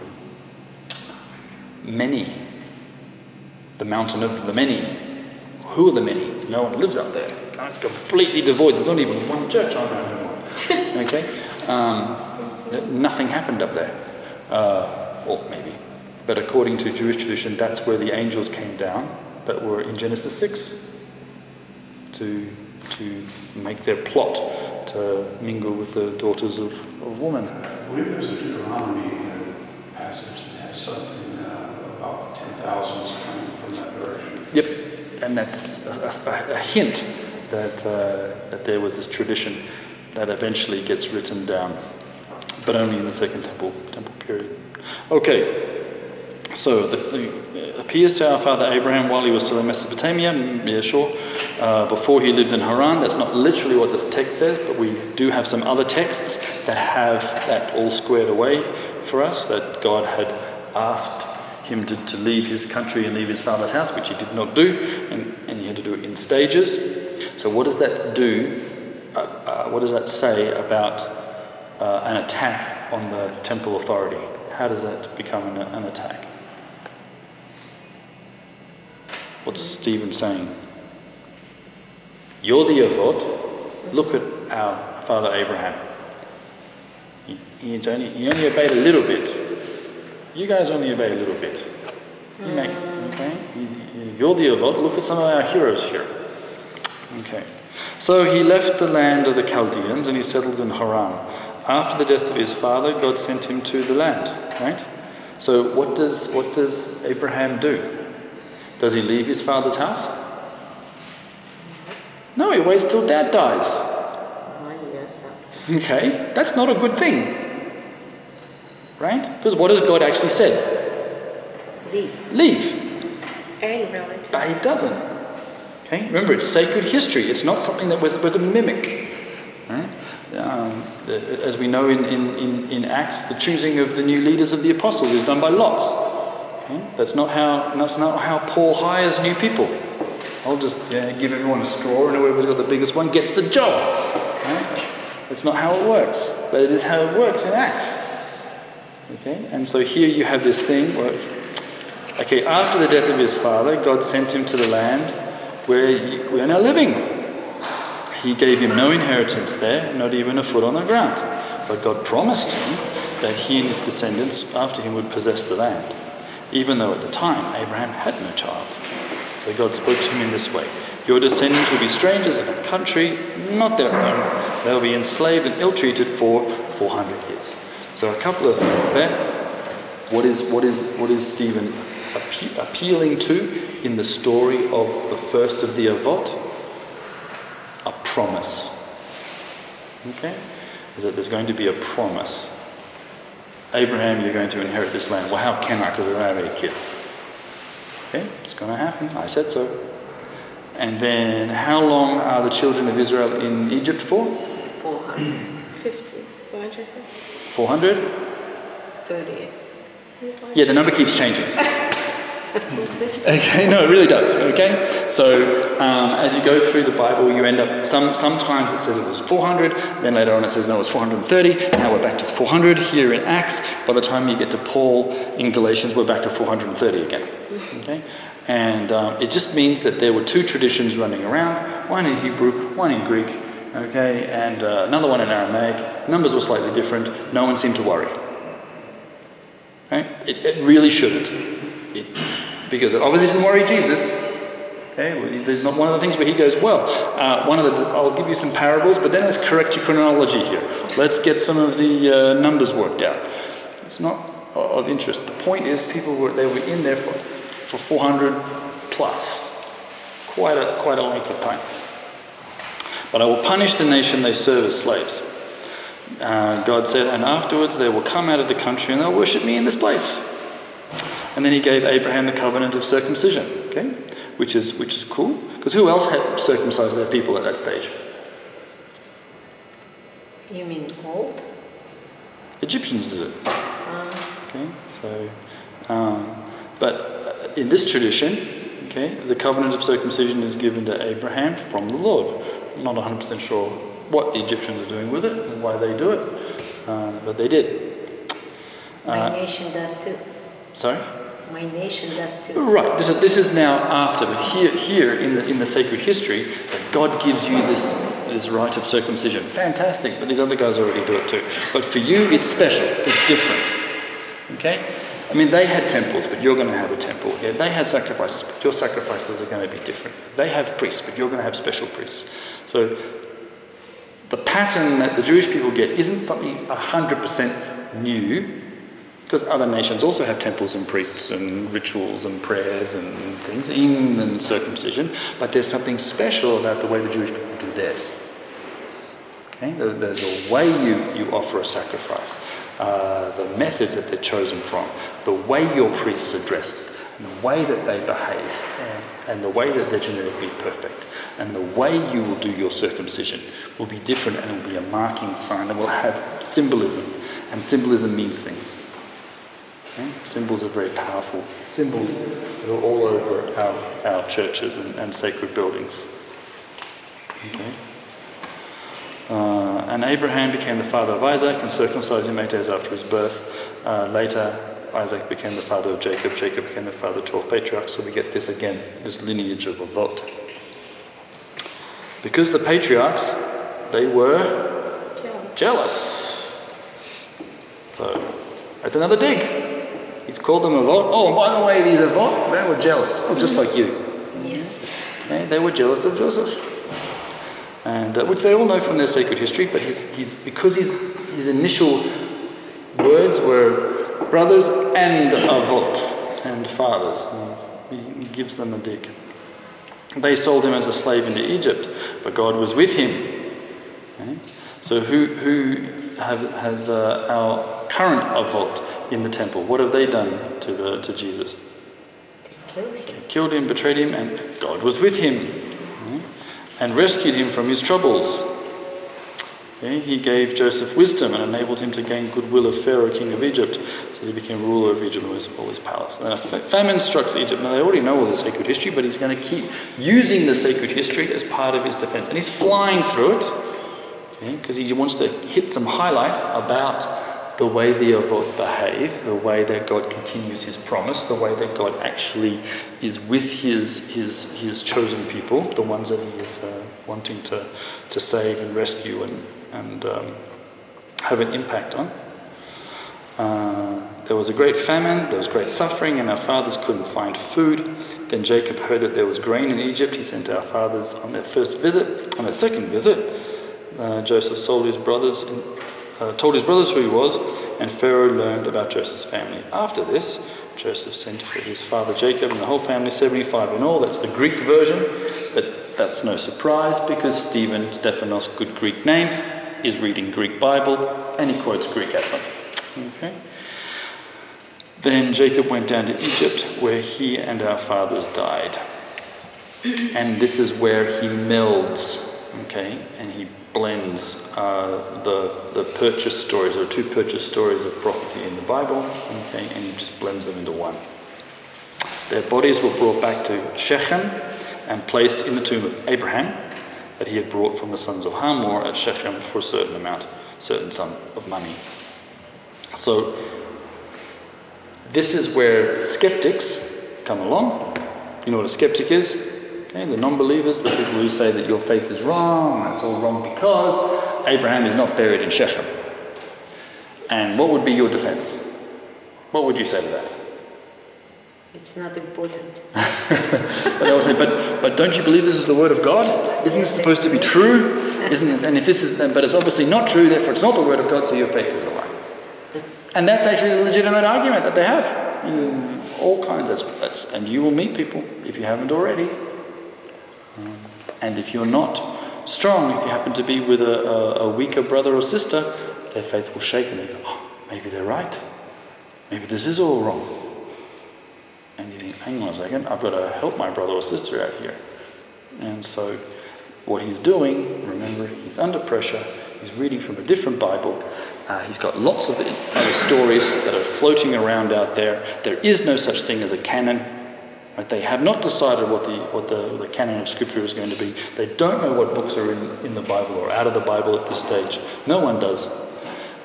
Many. The mountain of the many. Who are the many? No one lives up there. It's completely devoid. There's not even one church on there Hermon. okay? Um, nothing happened up there. Uh, or maybe. But according to Jewish tradition, that's where the angels came down that were in Genesis 6 to, to make their plot to mingle with the daughters of, of woman. Believe there's a Deuteronomy passage that has something uh, about the 10,000s coming from that direction. Yep, and that's a, a, a hint that, uh, that there was this tradition that eventually gets written down, but only in the Second Temple, temple period. Okay, so the, appears to our father Abraham while he was still in Mesopotamia, yeah, sure, uh, before he lived in Haran. That's not literally what this text says, but we do have some other texts that have that all squared away for us that God had asked him to, to leave his country and leave his father's house, which he did not do, and, and he had to do it in stages. So, what does that do? Uh, uh, what does that say about uh, an attack on the temple authority? How does that become an, an attack? What's Stephen saying? You're the avot. Look at our father Abraham. He, only, he only obeyed a little bit. You guys only obey a little bit. You make, okay? He's, you're the avot. Look at some of our heroes here. Okay. So he left the land of the Chaldeans and he settled in Haran. After the death of his father, God sent him to the land, right? So what does what does Abraham do? Does he leave his father's house? No, he waits till dad dies. Okay, that's not a good thing. Right? Because what has God actually said? Leave. Leave. And relative. But he doesn't. Okay? Remember, it's sacred history. It's not something that we're supposed to mimic. Right? Um, as we know in, in, in, Acts, the choosing of the new leaders of the apostles is done by lots. Okay? That's, not how, that's not how Paul hires new people. I'll just yeah, give everyone a straw and whoever's got the biggest one gets the job. That's not how it works, but it is how it works in Acts. Okay? And so here you have this thing where, okay, after the death of his father, God sent him to the land where we are now living. He gave him no inheritance there, not even a foot on the ground. But God promised him that he and his descendants after him would possess the land, even though at the time Abraham had no child. So God spoke to him in this way Your descendants will be strangers in a country not their own. They'll be enslaved and ill treated for 400 years. So, a couple of things there. What is, what is, what is Stephen appe- appealing to in the story of the first of the Avot? A promise. Okay? Is that there's going to be a promise. Abraham, you're going to inherit this land. Well, how can I? Because I don't have any kids. Okay, it's going to happen. I said so. And then, how long are the children of Israel in Egypt for? 450. 450. 400? 30. Yeah, the number keeps changing. okay, no, it really does. Okay, so um, as you go through the Bible, you end up some sometimes it says it was 400, then later on it says no, it was 430. Now we're back to 400 here in Acts. By the time you get to Paul in Galatians, we're back to 430 again. Okay, and um, it just means that there were two traditions running around: one in Hebrew, one in Greek. Okay, and uh, another one in Aramaic. Numbers were slightly different. No one seemed to worry. Right? It, it really shouldn't. It, because it obviously didn't worry Jesus. Okay, there's not one of the things where he goes, well, uh, one of the, I'll give you some parables, but then let's correct your chronology here. Let's get some of the uh, numbers worked out. It's not of interest. The point is, people were they were in there for, for 400 plus, quite a quite a length of time. But I will punish the nation they serve as slaves. Uh, God said, and afterwards they will come out of the country and they'll worship me in this place. And then he gave Abraham the covenant of circumcision, okay, which is which is cool because who else had circumcised their people at that stage? You mean old? Egyptians did it. Okay, so, um, but in this tradition, okay, the covenant of circumcision is given to Abraham from the Lord. I'm not 100% sure what the Egyptians are doing with it and why they do it, uh, but they did. My Uh, nation does too. sorry. My nation does too. Right. This is, this is now after, but here, here in the in the sacred history, so God gives you this this rite of circumcision. Fantastic, but these other guys already do it too. But for you, it's special. It's different. Okay. I mean, they had temples, but you're going to have a temple. Yeah, they had sacrifices, but your sacrifices are going to be different. They have priests, but you're going to have special priests. So the pattern that the Jewish people get isn't something 100% new, because other nations also have temples and priests and rituals and prayers and things, even circumcision, but there's something special about the way the Jewish people do theirs. Okay? The, the, the way you, you offer a sacrifice, uh, the methods that they're chosen from, the way your priests are dressed, and the way that they behave, and, and the way that they're genetically perfect, and the way you will do your circumcision will be different and it will be a marking sign and will have symbolism. And symbolism means things. Okay? Symbols are very powerful. Symbols that are all over our, our churches and, and sacred buildings. Okay? Uh, and Abraham became the father of Isaac and circumcised him eight days after his birth. Uh, later, Isaac became the father of Jacob. Jacob became the father of 12 patriarchs. So we get this again, this lineage of Avot. Because the patriarchs, they were jealous. So that's another dig. He's called them Avot. Oh, and by the way, these Avot, they were jealous. Oh, just like you. Yes. Okay? They were jealous of Joseph and uh, which they all know from their sacred history. But he's, he's because his his initial words were brothers and avot and fathers. He, he gives them a dig. They sold him as a slave into Egypt, but God was with him. Okay? So who who have, has the, our current avot in the temple? What have they done to the to Jesus? Killed him. Killed him, betrayed him, and God was with him hmm, and rescued him from his troubles. Okay? He gave Joseph wisdom and enabled him to gain goodwill of Pharaoh, king of Egypt, so he became ruler of Egypt and was all his palace. And a famine strikes Egypt. Now, they already know all the sacred history, but he's going to keep using the sacred history as part of his defense. And he's flying through it because okay? he wants to hit some highlights about the way the Avot behave, the way that God continues his promise, the way that God actually is with his, his, his chosen people, the ones that he is uh, wanting to, to save and rescue and, and um, have an impact on. Uh, there was a great famine, there was great suffering, and our fathers couldn't find food. Then Jacob heard that there was grain in Egypt. He sent our fathers on their first visit. On their second visit, uh, Joseph sold his brothers uh, told his brothers who he was, and Pharaoh learned about Joseph's family. After this, Joseph sent for his father Jacob and the whole family, 75 in all. That's the Greek version, but that's no surprise because Stephen, Stephanos, good Greek name, is reading Greek Bible and he quotes Greek at them. Okay. Then Jacob went down to Egypt, where he and our fathers died. And this is where he melds, okay, and he blends uh, the, the purchase stories, or two purchase stories of property in the Bible, okay, and just blends them into one. Their bodies were brought back to Shechem and placed in the tomb of Abraham that he had brought from the sons of Hamor at Shechem for a certain amount, certain sum of money. So this is where skeptics come along. You know what a skeptic is? Okay, the non believers, the people who say that your faith is wrong, it's all wrong because Abraham is not buried in Shechem. And what would be your defense? What would you say to that? It's not important. but they will say, but, but don't you believe this is the word of God? Isn't this supposed to be true? Isn't this, and if this is, but it's obviously not true, therefore it's not the word of God, so your faith is a lie. And that's actually the legitimate argument that they have. All kinds, that's, and you will meet people, if you haven't already, and if you're not strong, if you happen to be with a, a, a weaker brother or sister, their faith will shake and they go, oh, maybe they're right. Maybe this is all wrong. And you think, hang on a second, I've got to help my brother or sister out here. And so, what he's doing, remember, he's under pressure, he's reading from a different Bible, uh, he's got lots of other stories that are floating around out there. There is no such thing as a canon. Right? They have not decided what, the, what the, the canon of Scripture is going to be. They don't know what books are in, in the Bible or out of the Bible at this stage. No one does.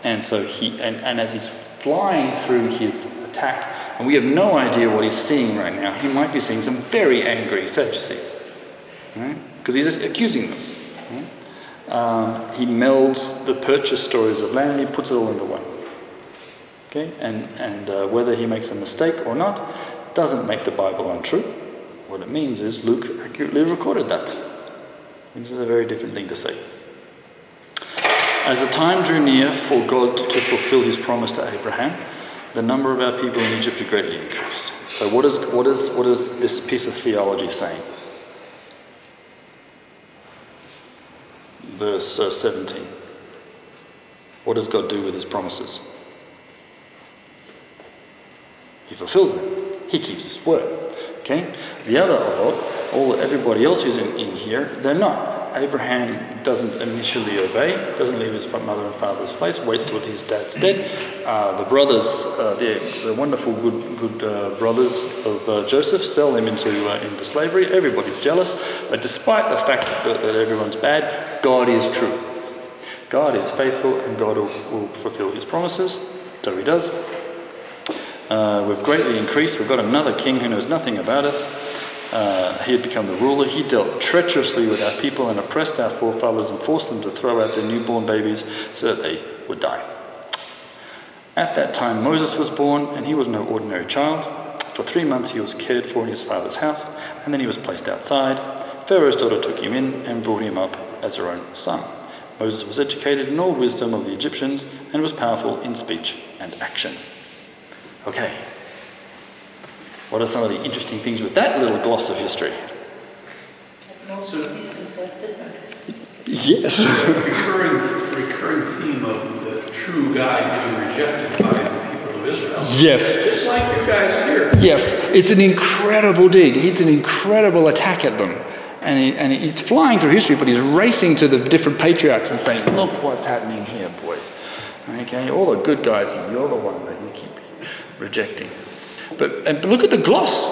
And so he, and, and as he's flying through his attack, and we have no idea what he's seeing right now, he might be seeing some very angry Sadducees. Right? Because he's accusing them. Right? Um, he melds the purchase stories of land and he puts it all into one. Okay? And, and uh, whether he makes a mistake or not, doesn't make the Bible untrue. What it means is Luke accurately recorded that. This is a very different thing to say. As the time drew near for God to fulfill his promise to Abraham, the number of our people in Egypt greatly increased. So, what is, what is, what is this piece of theology saying? Verse uh, 17. What does God do with his promises? He fulfills them. He keeps his word. Okay? The other all everybody else who's in, in here, they're not. Abraham doesn't initially obey, doesn't leave his mother and father's place, waits till his dad's dead. Uh, the brothers, uh, the, the wonderful good, good uh, brothers of uh, Joseph, sell him into, uh, into slavery. Everybody's jealous, but despite the fact that, that everyone's bad, God is true. God is faithful and God will, will fulfill his promises. So he does. Uh, we've greatly increased. We've got another king who knows nothing about us. Uh, he had become the ruler. He dealt treacherously with our people and oppressed our forefathers and forced them to throw out their newborn babies so that they would die. At that time, Moses was born, and he was no ordinary child. For three months, he was cared for in his father's house, and then he was placed outside. Pharaoh's daughter took him in and brought him up as her own son. Moses was educated in all wisdom of the Egyptians and was powerful in speech and action. Okay. What are some of the interesting things with that little gloss of history? Yes. recurring, recurring theme of the true guy being rejected by the people of Israel. Yes. Just like you guys here. Yes, it's an incredible dig. He's an incredible attack at them. And, he, and he's flying through history, but he's racing to the different patriarchs and saying, Look what's happening here, boys. Okay, all the good guys, you're the ones that you keep rejecting. But, and, but look at the gloss.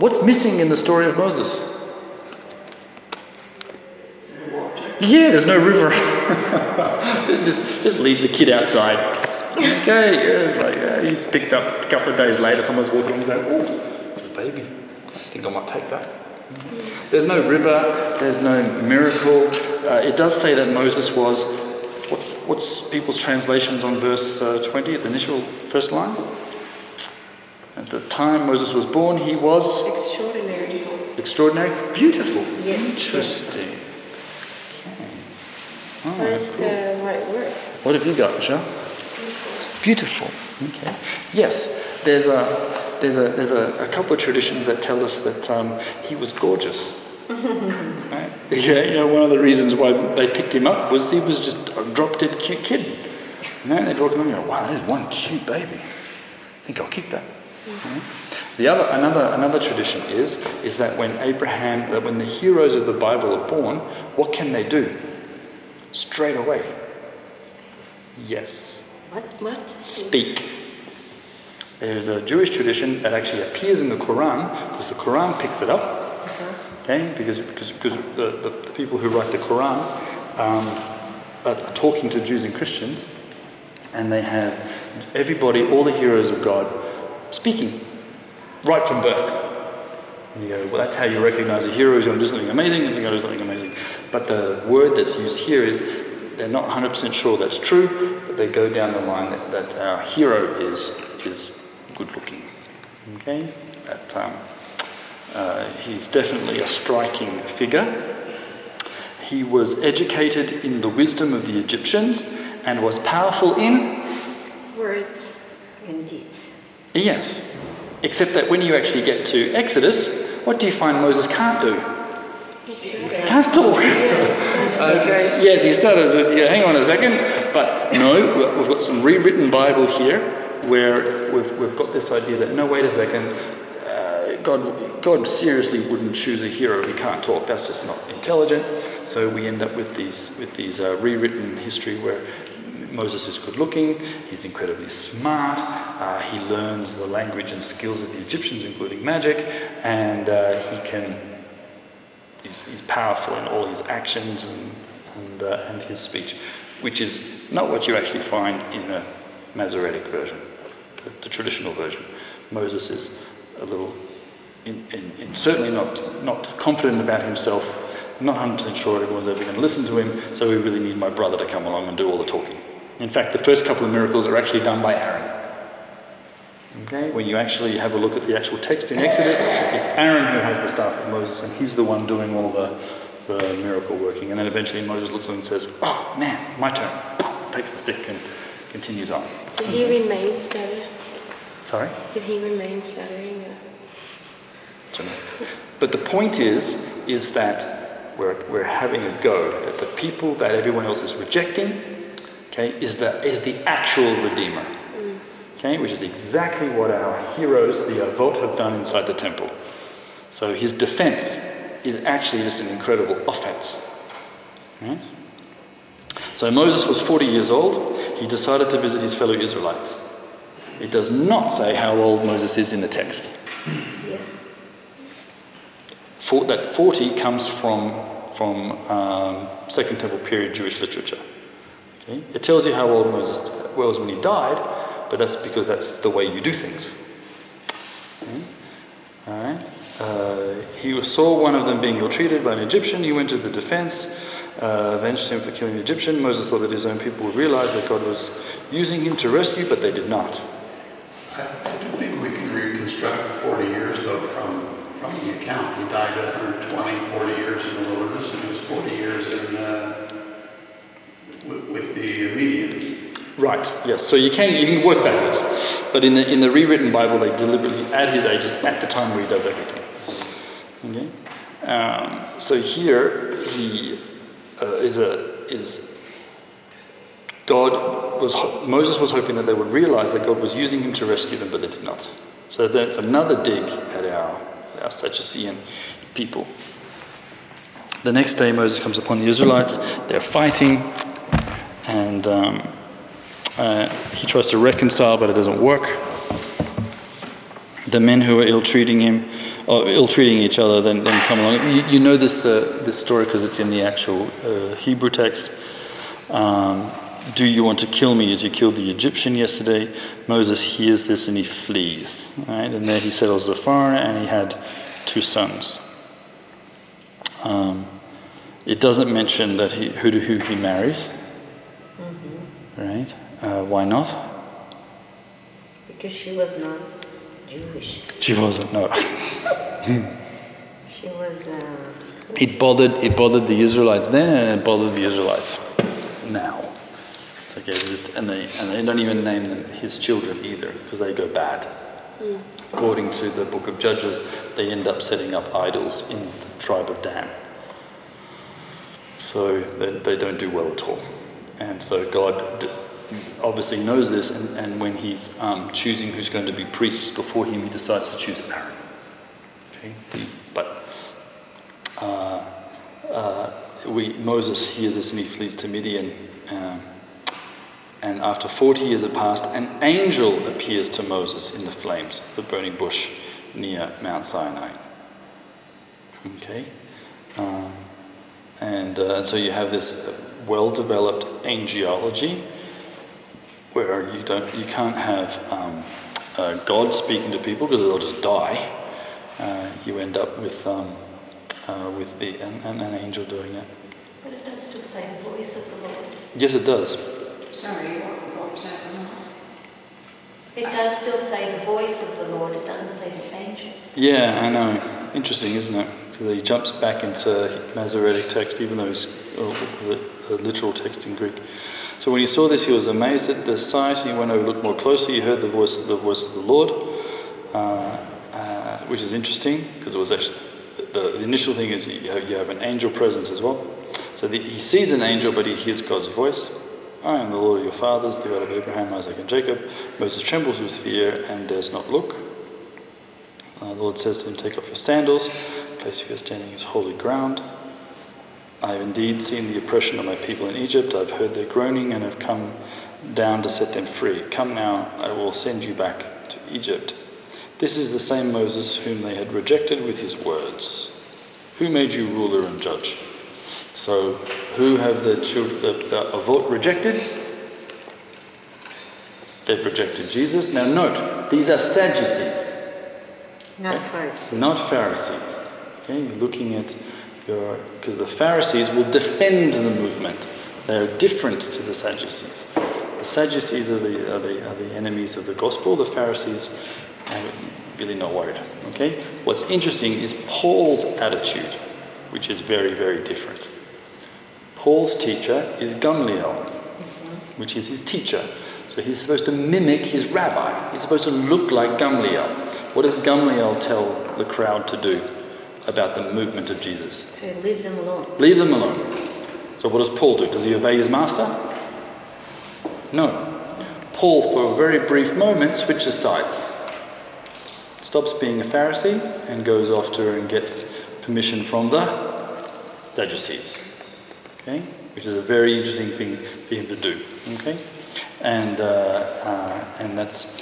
What's missing in the story of Moses? Yeah, there's no river. just, just leave the kid outside. Okay, yeah, like, yeah, he's picked up a couple of days later, someone's walking along going, oh, a baby. I think I might take that. There's no river, there's no miracle. Uh, it does say that Moses was, what's, what's people's translations on verse uh, 20, the initial first line? At the time Moses was born, he was Extraordinary. extraordinary, beautiful. Yes. Interesting. Okay. Oh, What is cool. the right word? What have you got, Michelle? Beautiful. beautiful. Okay. Yes, there's a there's a there's a, a couple of traditions that tell us that um, he was gorgeous. Right? Yeah, you know, one of the reasons why they picked him up was he was just a drop dead cute kid. You know, they drop him and go, wow, there's one cute baby. I think I'll keep that. The other, another, another tradition is, is that when Abraham, that when the heroes of the Bible are born, what can they do? Straight away. Yes. What? What? Speak. There's a Jewish tradition that actually appears in the Quran because the Quran picks it up. Okay, because because, because the, the, the people who write the Quran um, are talking to Jews and Christians, and they have everybody, all the heroes of God, speaking right from birth. And you go, well, that's how you recognize a hero who's going to do something amazing, he's going to do something amazing. But the word that's used here is they're not 100% sure that's true, but they go down the line that, that our hero is, is good looking. Okay? That um, uh, he's definitely a striking figure. He was educated in the wisdom of the Egyptians and was powerful in Words. And deeds. Yes. Except that when you actually get to Exodus, what do you find Moses can't do? Can't talk. okay. Yes, he stutters. Yeah, hang on a second. But no, we- we've got some rewritten Bible here where we've, we've got this idea that no, wait a second. Uh, God, God seriously wouldn't choose a hero who can't talk. That's just not intelligent. So we end up with these with these uh, rewritten history where Moses is good looking, he's incredibly smart, uh, he learns the language and skills of the Egyptians, including magic, and uh, he can, he's, he's powerful in all his actions and, and, uh, and his speech, which is not what you actually find in the Masoretic version, the, the traditional version. Moses is a little, in, in, in certainly not, not confident about himself, not 100% sure everyone's ever going to listen to him, so we really need my brother to come along and do all the talking. In fact, the first couple of miracles are actually done by Aaron. Okay, when you actually have a look at the actual text in Exodus, it's Aaron who has the staff of Moses, and he's the one doing all the, the miracle working. And then eventually Moses looks at him and says, Oh man, my turn. Takes the stick and continues on. Did he remain stuttering? Sorry? Did he remain stuttering? But the point is, is that we're, we're having a go that the people that everyone else is rejecting, okay, is the, is the actual Redeemer. Okay, which is exactly what our heroes, the Avot, have done inside the temple. So his defense is actually just an incredible offense. Right? So Moses was 40 years old. He decided to visit his fellow Israelites. It does not say how old Moses is in the text. For, that 40 comes from, from um, Second Temple period Jewish literature. Okay? It tells you how old Moses was when he died, but that's because that's the way you do things. Okay? All right. Uh, he saw one of them being ill-treated by an Egyptian. He went to the defense, uh, avenged him for killing the Egyptian. Moses thought that his own people would realize that God was using him to rescue, but they did not. I, I do think we can reconstruct the 40 years, from, the account. He died at 120, 40 years in the wilderness, and he was 40 years in, uh, with, with the Medians. Right. Yes. So you can you can work backwards, but in the in the rewritten Bible, they deliberately add his ages at the time where he does everything. Okay. Um, so here he uh, is a is God was Moses was hoping that they would realize that God was using him to rescue them, but they did not. So that's another dig at our our Sadducean people. The next day, Moses comes upon the Israelites. They're fighting, and um, uh, he tries to reconcile, but it doesn't work. The men who are ill-treating him, or ill-treating each other, then, then come along. You, you know this uh, this story because it's in the actual uh, Hebrew text. Um, do you want to kill me as you killed the Egyptian yesterday? Moses hears this and he flees. Right? And there he settles the foreigner and he had two sons. Um, it doesn't mention that he, who, who he marries. Mm-hmm. Right? Uh, why not? Because she was not Jewish. She wasn't, no. she was. Uh, it bothered it bothered the Israelites then, and it bothered the Israelites now. Okay, just, and they and they don't even name them his children either because they go bad. Mm. According to the book of Judges, they end up setting up idols in the tribe of Dan. So they, they don't do well at all. And so God obviously knows this, and, and when he's um, choosing who's going to be priests before him, he decides to choose Aaron. Okay, but uh, uh, we Moses hears this and he flees to Midian. Um, and after 40 years have passed, an angel appears to Moses in the flames of the burning bush near Mount Sinai. Okay? Um, and, uh, and so you have this well developed angelology where you, don't, you can't have um, uh, God speaking to people because they'll just die. Uh, you end up with, um, uh, with the, an, an angel doing it. But it does still say the voice of the Lord. Yes, it does. Sorry, what, what It does still say the voice of the Lord, it doesn't say the angels. Yeah, I know. Interesting, isn't it? So he jumps back into Masoretic text, even though it's the, the literal text in Greek. So when he saw this, he was amazed at the sight. He went over, looked more closely. He heard the voice, the voice of the Lord, uh, uh, which is interesting because it was actually the, the, initial thing is you have, you have, an angel presence as well. So the, he sees an angel, but he hears God's voice. I am the Lord of your fathers, the God of Abraham, Isaac, and Jacob. Moses trembles with fear and dares not look. Uh, the Lord says to him, Take off your sandals, The place you are standing is holy ground. I have indeed seen the oppression of my people in Egypt. I've heard their groaning and have come down to set them free. Come now, I will send you back to Egypt. This is the same Moses whom they had rejected with his words. Who made you ruler and judge? So, who have the children the, the rejected? They've rejected Jesus. Now, note, these are Sadducees. Not okay? Pharisees. Not Pharisees. Okay, you're looking at your because the Pharisees will defend the movement. They are different to the Sadducees. The Sadducees are the, are the, are the enemies of the gospel. The Pharisees are really not worried. Okay. What's interesting is Paul's attitude, which is very, very different. Paul's teacher is Gamliel, mm-hmm. which is his teacher. So he's supposed to mimic his rabbi. He's supposed to look like Gamliel. What does Gamliel tell the crowd to do about the movement of Jesus? So he leaves them alone. Leave them alone. So what does Paul do? Does he obey his master? No. Paul, for a very brief moment, switches sides. Stops being a Pharisee and goes after and gets permission from the Sadducees. Okay, which is a very interesting thing for him to do. Okay, and uh, uh, and that's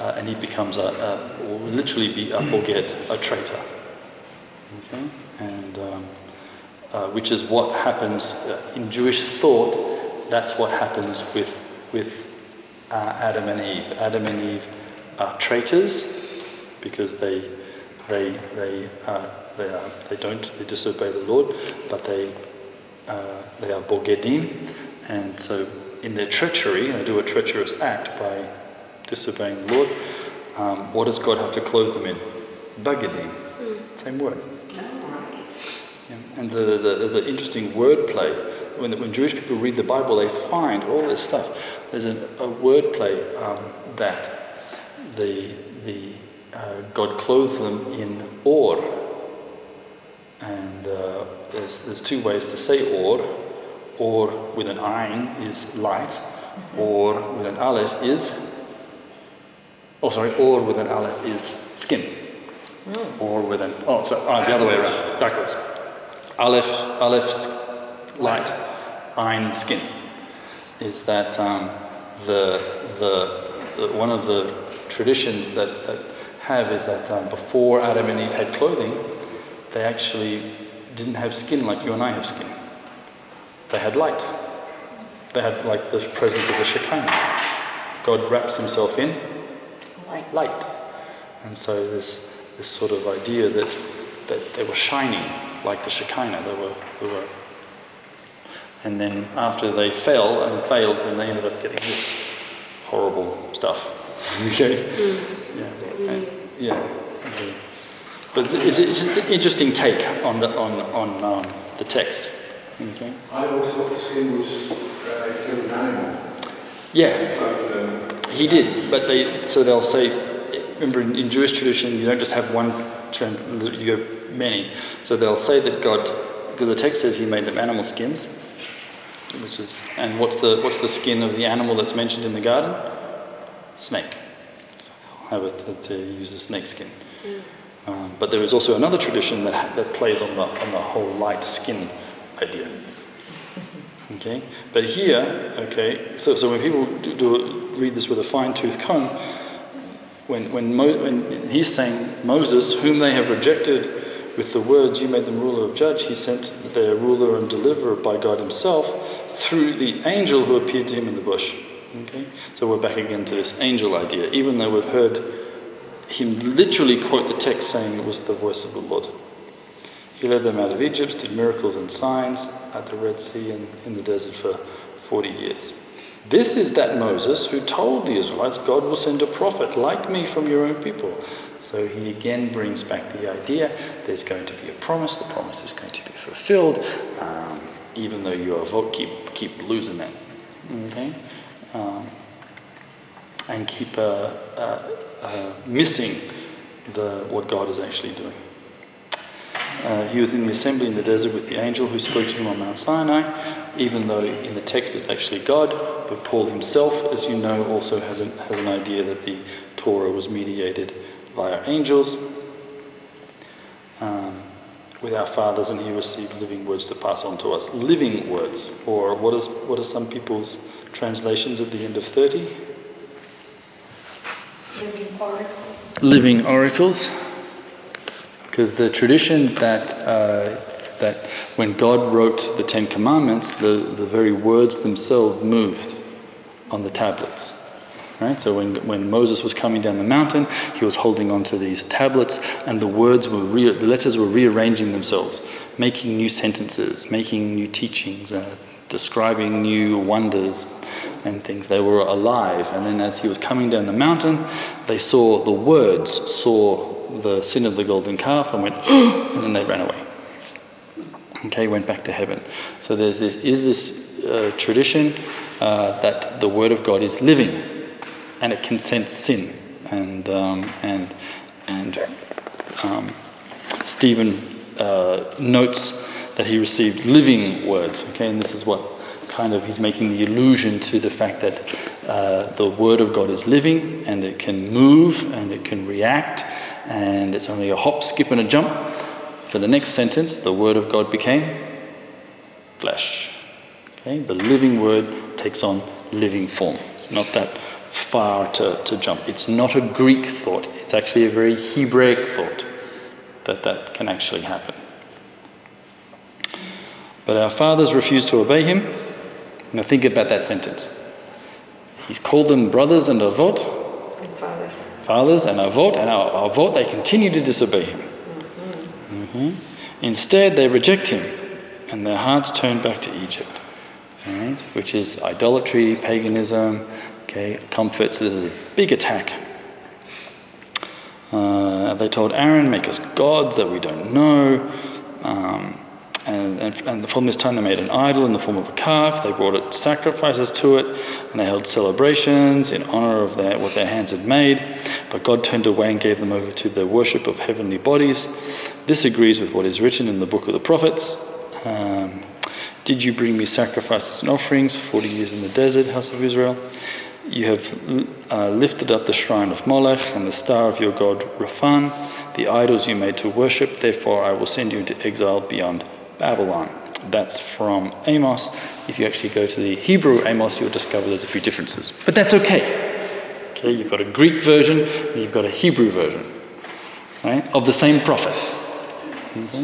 uh, and he becomes a, a will literally be a boged, a traitor. Okay, and um, uh, which is what happens uh, in Jewish thought. That's what happens with with uh, Adam and Eve. Adam and Eve are traitors because they they they uh, they are they don't they disobey the Lord, but they uh, they are bogedim, and so in their treachery, they do a treacherous act by disobeying the Lord. Um, what does God have to clothe them in? Bagedim, same word. Yeah. And the, the, there's an interesting word play. When, when Jewish people read the Bible, they find all this stuff. There's a, a word play um, that the, the, uh, God clothed them in or. And uh, there's, there's two ways to say or. Or with an ayin is light, or with an aleph is, oh sorry, or with an aleph is skin. Or with an, oh, so oh, the other way around, backwards. Aleph, aleph's light, ayin skin. Is that um, the, the, the, one of the traditions that, that have is that um, before Adam and Eve had clothing, they actually didn't have skin like you and I have skin. They had light. They had like the presence of the Shekinah. God wraps himself in Light. light. And so this this sort of idea that that they were shining like the Shekinah. They were they were and then after they fell and failed, then they ended up getting this horrible stuff. okay? Mm. Yeah. And- yeah. So- but it's, it's, it's an interesting take on the on on um, the text. Okay. I always thought the skin was uh, killed an animal. Yeah. He did, but they so they'll say. Remember, in, in Jewish tradition, you don't just have one trend; you go many. So they'll say that God, because the text says He made them animal skins, which is and what's the what's the skin of the animal that's mentioned in the garden? Snake. So they'll have it to, to use a snake skin. Um, but there is also another tradition that, that plays on the, on the whole light skin idea. Okay, but here, okay, so, so when people do, do read this with a fine tooth comb, when, when, Mo, when he's saying Moses, whom they have rejected with the words, you made them ruler of judge, he sent their ruler and deliverer by God himself through the angel who appeared to him in the bush. Okay, so we're back again to this angel idea, even though we've heard him literally quote the text saying it was the voice of the Lord. He led them out of Egypt, did miracles and signs at the Red Sea and in the desert for 40 years. This is that Moses who told the Israelites, God will send a prophet like me from your own people. So he again brings back the idea there's going to be a promise, the promise is going to be fulfilled, um, even though you are keep, keep losing it. Okay? Um, and keep uh, uh, uh, missing the, what God is actually doing. Uh, he was in the assembly in the desert with the angel who spoke to him on Mount Sinai, even though in the text it's actually God. But Paul himself, as you know, also has an, has an idea that the Torah was mediated via angels um, with our fathers, and he received living words to pass on to us. Living words, or what, is, what are some people's translations at the end of 30? Living oracles. Because the tradition that, uh, that when God wrote the Ten Commandments, the, the very words themselves moved on the tablets. Right? So when, when Moses was coming down the mountain, he was holding onto these tablets, and the words were re- the letters were rearranging themselves, making new sentences, making new teachings, uh, describing new wonders and things. They were alive. And then as he was coming down the mountain, they saw the words, saw the sin of the golden calf, and went, and then they ran away. Okay, went back to heaven. So there's this is this uh, tradition uh, that the word of God is living, and it can sense sin. And um, and and um, Stephen uh, notes that he received living words. Okay, and this is what kind of he's making the allusion to the fact that uh, the word of God is living and it can move and it can react and it's only a hop, skip, and a jump. For the next sentence, the word of God became flesh. Okay, the living word takes on living form. It's not that far to, to jump. It's not a Greek thought, it's actually a very Hebraic thought that that can actually happen. But our fathers refused to obey him. Now think about that sentence. He's called them brothers and avot, And fathers. fathers and avot, and our avot, they continue to disobey him. Mhm. Instead, they reject him, and their hearts turn back to Egypt, alright? which is idolatry, paganism, okay, comfort. So this is a big attack. Uh, they told Aaron, "Make us gods that we don't know." Um, and, and, and from this time, they made an idol in the form of a calf. They brought it sacrifices to it, and they held celebrations in honor of their, what their hands had made. But God turned away and gave them over to the worship of heavenly bodies. This agrees with what is written in the book of the prophets. Um, Did you bring me sacrifices and offerings 40 years in the desert, house of Israel? You have uh, lifted up the shrine of Molech and the star of your god Rephan, the idols you made to worship. Therefore, I will send you into exile beyond Babylon. That's from Amos. If you actually go to the Hebrew Amos, you'll discover there's a few differences. But that's okay. Okay, you've got a Greek version and you've got a Hebrew version, right, of the same prophet.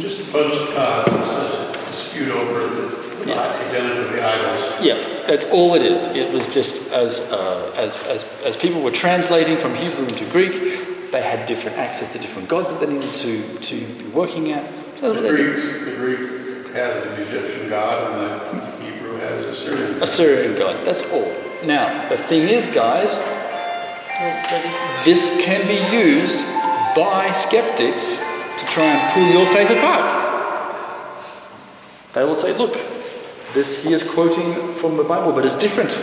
Just a bunch of gods, it's a dispute over the the identity of the idols. Yeah, that's all it is. It was just as, uh, as, as, as people were translating from Hebrew into Greek, they had different access to different gods that they needed to, to be working at. So The Greeks, the Greek had an Egyptian god and the Hebrew had an Assyrian. Assyrian god, that's all. Now, the thing is, guys, this can be used by skeptics to try and pull your faith apart. They will say, look, this he is quoting from the Bible, but it's different.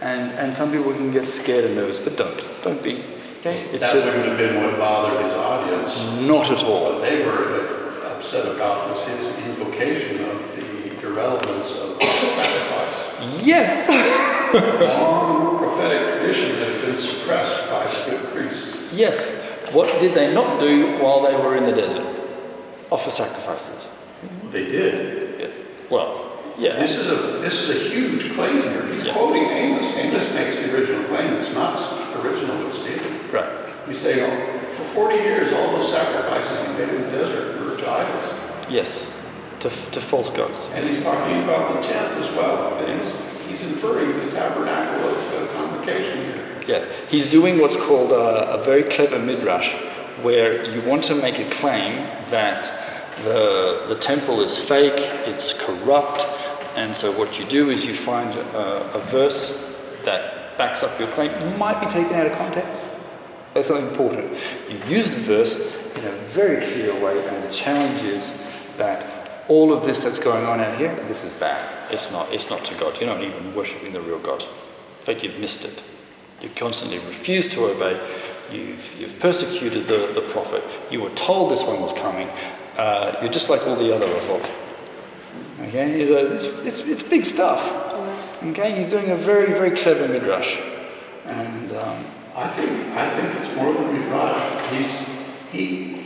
And, and some people can get scared and nervous, but don't. Don't be. Okay? It's That just wouldn't have been what bothered his audience. not at all. What they were upset about was his invocation of the irrelevance of sacrifice. Yes! Long prophetic tradition that had been suppressed by the good priests. Yes. What did they not do while they were in the desert? Offer sacrifices. They did. Well, yeah. This is a this is a huge claim here. He's Yeah. quoting Amos. Amos makes the original claim. It's not original with Stephen. Right. He's saying, oh, for 40 years, all those sacrifices you made in the desert idols. Yes. To, to false gods. And he's talking about the tent as well. He's, he's inferring the tabernacle of the congregation here. Yeah, he's doing what's called a, a very clever midrash, where you want to make a claim that the, the temple is fake, it's corrupt, and so what you do is you find a, a verse that backs up your claim. It might be taken out of context. That's not important. You use the verse in a very clear way, and the challenge is that all of this that's going on out here, this is bad. It's not. It's not to God. You're not even worshiping the real God. In fact, you've missed it. You constantly refuse to obey. You've, you've persecuted the, the prophet. You were told this one was coming. Uh, you're just like all the other revolt. Okay, it's, a, it's, it's, it's big stuff. Okay, he's doing a very, very clever midrash. And um, I think I think it's more than midrash. He's he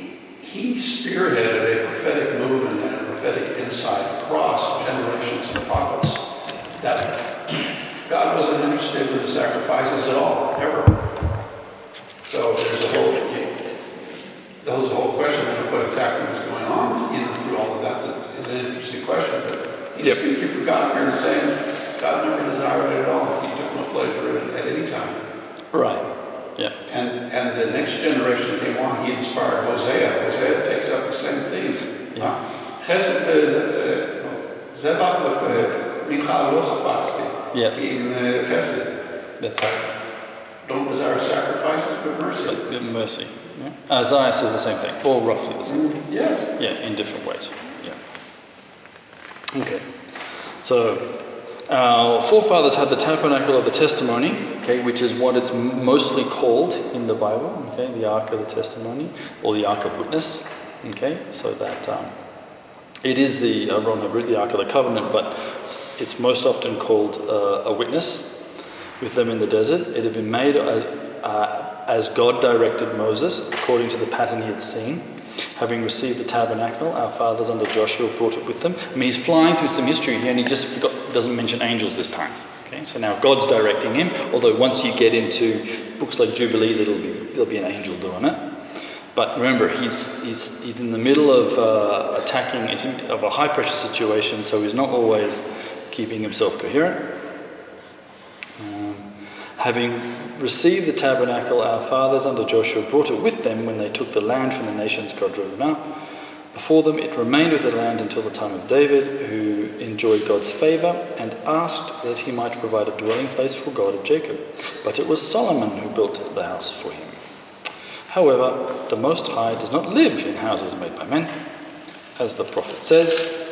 he spearheaded a prophetic movement and a prophetic insight across generations of prophets that God wasn't interested in the sacrifices at all, ever. So there's a whole that was the whole question of what exactly was going on, you know, through all of that is an interesting question. But he's Yep. speaking for God here and saying God never desired it at all. He took no pleasure in it at any time. right, yeah, And, and the next generation came on, he inspired Hosea. Hosea takes up the same theme. Yeah. Ah, uh, uh, Zebach uh, Micha lo chafatzti. Yeah. In Chesed. that's right. Don't desire sacrifices, but mercy. But but mercy. Yeah. Isaiah says the same thing, or roughly the same thing. Mm, yes. Yeah, in different ways. Yeah. Okay. So our forefathers had the tabernacle of the testimony, okay, which is what it's mostly called in the Bible, okay, the ark of the testimony or the ark of witness, okay, so that um, it is the uh, the ark of the covenant, but it's, it's most often called uh, a witness. With them in the desert, it had been made as uh, as God directed Moses according to the pattern he had seen. Having received the tabernacle, our fathers under Joshua brought it with them. I mean, he's flying through some history here and he just forgot, doesn't mention angels this time. Okay, so now God's directing him, although once you get into books like Jubilees, it'll be, there'll be an angel doing it. But remember, he's, he's, he's in the middle of uh, attacking, of a high pressure situation, so he's not always keeping himself coherent. Um, having received the tabernacle, our fathers under Joshua brought it with them when they took the land from the nations God drove them out. Before them, it remained with the land until the time of David, who enjoyed God's favour and asked that he might provide a dwelling place for God of Jacob. But it was Solomon who built the house for him. However, the Most High does not live in houses made by men. As the prophet says,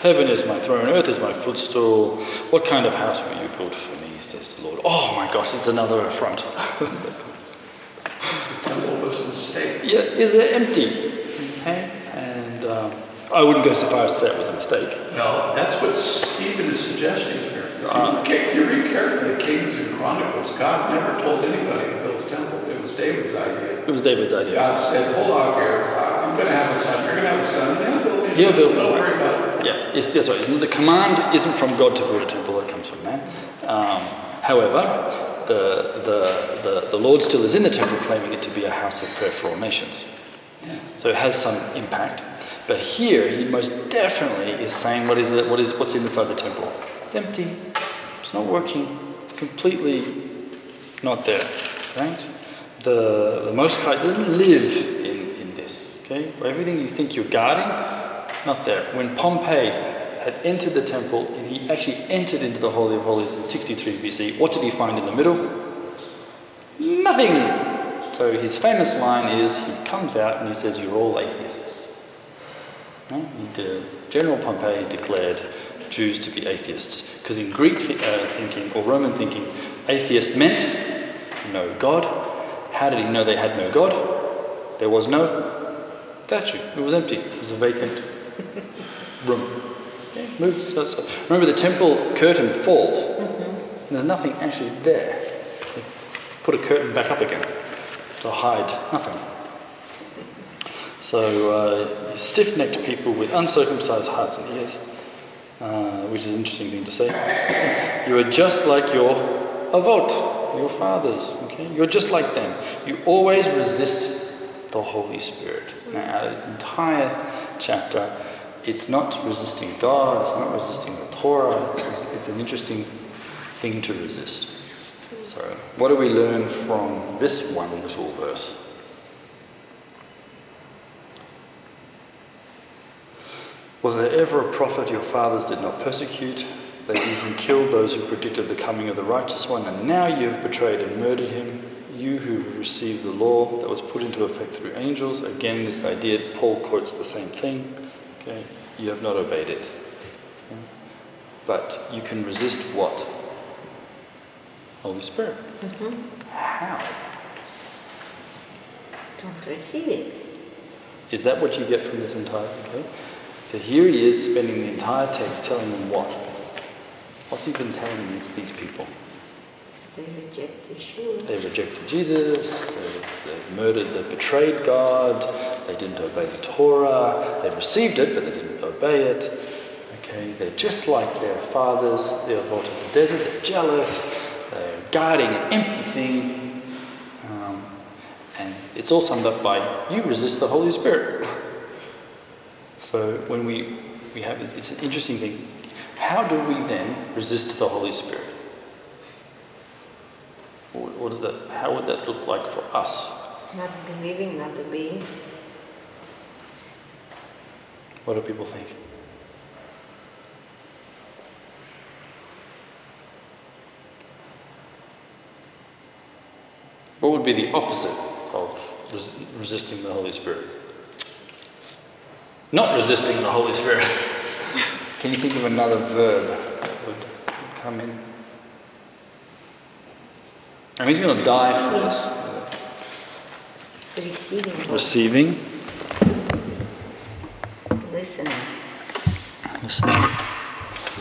Heaven is my throne, earth is my footstool. What kind of house will you build for me, says the Lord. Oh my gosh, it's another affront. the temple was a mistake. Yeah, is it empty? Okay? And um, I wouldn't go so far as to say it was a mistake. No, that's what Stephen is suggesting here. If you, Uh, if you read carefully the Kings and Chronicles, God never told anybody to build a temple. It was David's idea. It was David's idea. God said, hold on here. I- I'm going to have a son. You're going to have a son. He'll build me Don't worry about it. Yeah, it's, that's right. The command isn't from God to build a temple, it comes from man. Um, however, the, the, the, the Lord still is in the temple, claiming it to be a house of prayer for all nations. So it has some impact. But here, he most definitely is saying what is, the, what is what's inside the temple. It's empty. It's not working. It's completely not there. Right? The, the Most High doesn't live in, in this. Okay? Everything you think you're guarding, it's not there. When Pompey had entered the temple and he actually entered into the Holy of Holies in 63 BC, what did he find in the middle? Nothing. So his famous line is he comes out and he says, You're all atheists. General Pompey declared Jews to be atheists. Because in Greek th- uh, thinking or Roman thinking, atheist meant no God. How did he know they had no God? There was no statue. It was empty. It was a vacant room. Moves. So, so. Remember, the temple curtain falls. And there's nothing actually there. They put a curtain back up again to hide nothing. So, uh, stiff necked people with uncircumcised hearts and ears, uh, which is an interesting thing to say. You are just like your avot, your fathers. Okay? You're just like them. You always resist the Holy Spirit. Now, this entire chapter, it's not resisting God, it's not resisting the Torah, it's, it's an interesting thing to resist. So, what do we learn from this one little verse? Was there ever a prophet your fathers did not persecute? They even killed those who predicted the coming of the righteous one, and now you have betrayed and murdered him. You who received the law that was put into effect through angels. Again, this idea, Paul quotes the same thing. Okay, you have not obeyed it. Okay? But you can resist what? Holy Spirit. Mm-hmm. How? Don't receive it. Is that what you get from this entire thing? So here he is spending the entire text telling them what? What's he been telling these, these people? They reject Yeshua. They rejected Jesus, they, they murdered, they betrayed God, they didn't obey the Torah, they received it, but they didn't obey it. Okay, they're just like their fathers, they're of the desert, they're jealous, they're guarding an empty thing. Um, and it's all summed up by you resist the Holy Spirit. So when we, we have it's an interesting thing. How do we then resist the Holy Spirit? What what does that? How would that look like for us? Not believing, not obeying. What do people think? What would be the opposite of res- resisting the Holy Spirit? Not resisting the Holy Spirit. Can you think of another verb that would come in? I mean, he's going to die for this. Receiving. Receiving, Listening. listening.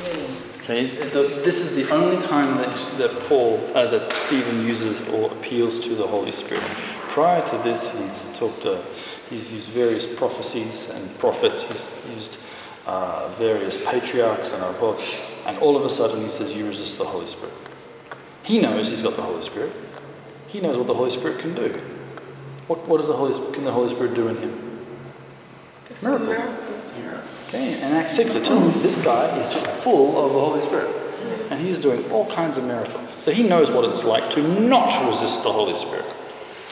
Hearing. Okay, this is the only time that, that Paul, uh, that Stephen uses or appeals to the Holy Spirit. prior to this, he's talked. Uh, he's used various prophecies and prophets. He's used uh, various patriarchs and avot, and all of a sudden he says, "You resist the Holy Spirit." He knows he's got the Holy Spirit. He knows what the Holy Spirit can do. What, what does the Holy can the Holy Spirit do in him? Miracles. Okay, in Acts 6 it tells us this guy is full of the Holy Spirit. And he's doing all kinds of miracles. So he knows what it's like to not resist the Holy Spirit.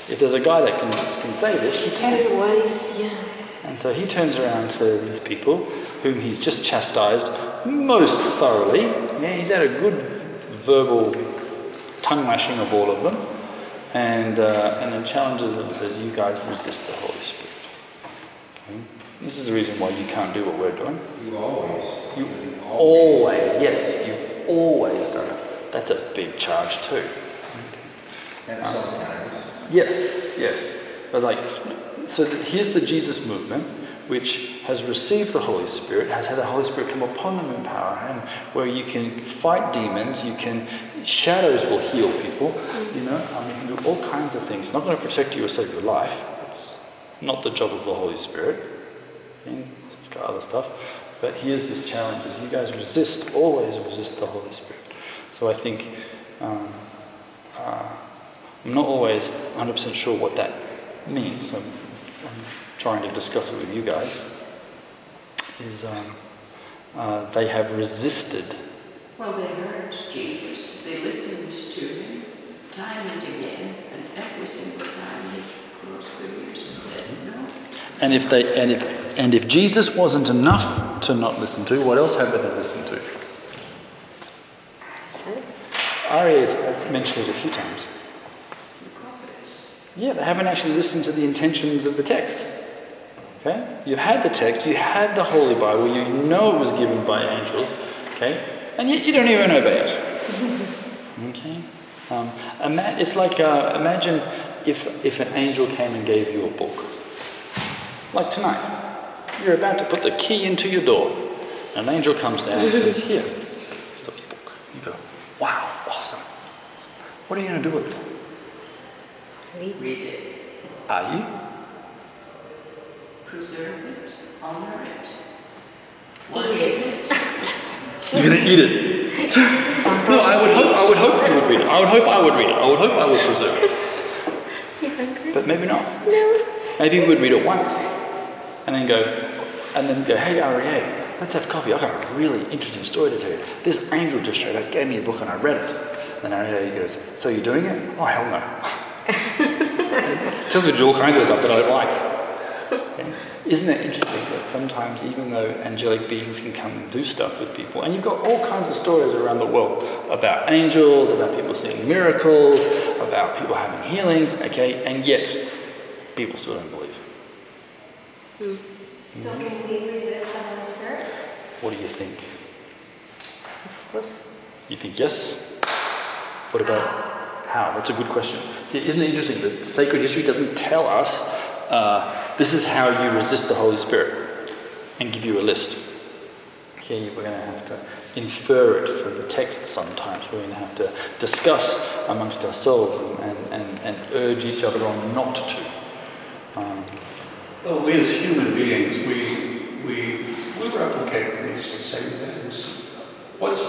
If there's a guy that can, can say this, he can. Wise, yeah. And so he turns around to these people whom he's just chastised most thoroughly. Yeah, he's had a good verbal tongue lashing of all of them. And, uh, and then challenges them and says, You guys resist the Holy Spirit. Okay? This is the reason why you can't do what we're doing. You always. You always, yes, you always done it. That's a big charge too. And sometimes. Yes, yeah. But like, so here's the Jesus movement, which has received the Holy Spirit, has had the Holy Spirit come upon them in power, and where you can fight demons, you can, shadows will heal people, you know, um, you can do all kinds of things. It's not going to protect you or save your life. It's not the job of the Holy Spirit. I mean, it's got other stuff. But here's this challenge: is you guys resist, always resist the Holy Spirit. So I think um, uh, I'm not always 100% sure what that means. I'm, I'm trying to discuss it with you guys. Is um, uh, they have resisted. Well, they heard Jesus. They listened to him time and again, and every single time they closed their ears and said no. And if they and if and if Jesus wasn't enough to not listen to, what else have they listened to? Ari has, has mentioned it a few times. Yeah, they haven't actually listened to the intentions of the text. Okay? You had the text, you had the Holy Bible, you know it was given by angels, okay? And yet you don't even obey it. Okay? Um, ima- it's like, uh, imagine if, if an angel came and gave you a book. Like tonight. You're about to put the key into your door. And an angel comes down and says, Here, it's a book. You go, Wow, awesome. What are you going to do with it? Read it, Are you? preserve it, honor it, worship it. You're going to eat it. no, I would hope I would hope you would read it. I would hope I would read it. I would hope I would preserve it. But maybe not. No. Maybe we would read it once and then go and then go, hey REA, let's have coffee. I've got a really interesting story to tell you. This angel just showed up, gave me a book and I read it. And REA goes, So you're doing it? Oh hell no. Tells me to do all kinds of stuff that I don't like. Okay? Isn't it interesting that sometimes, even though angelic beings can come and do stuff with people, and you've got all kinds of stories around the world about angels, about people seeing miracles, about people having healings, okay, and yet people still don't believe. So can we resist the Holy Spirit? What do you think? Of course. You think yes? What about how? That's a good question. See, isn't it interesting that sacred history doesn't tell us uh, this is how you resist the Holy Spirit and give you a list. Okay, we're going to have to infer it from the text sometimes. We're going to have to discuss amongst ourselves and, and, and urge each other on not to. Um, Well, we as human beings, we, we, we replicate these same things. What's,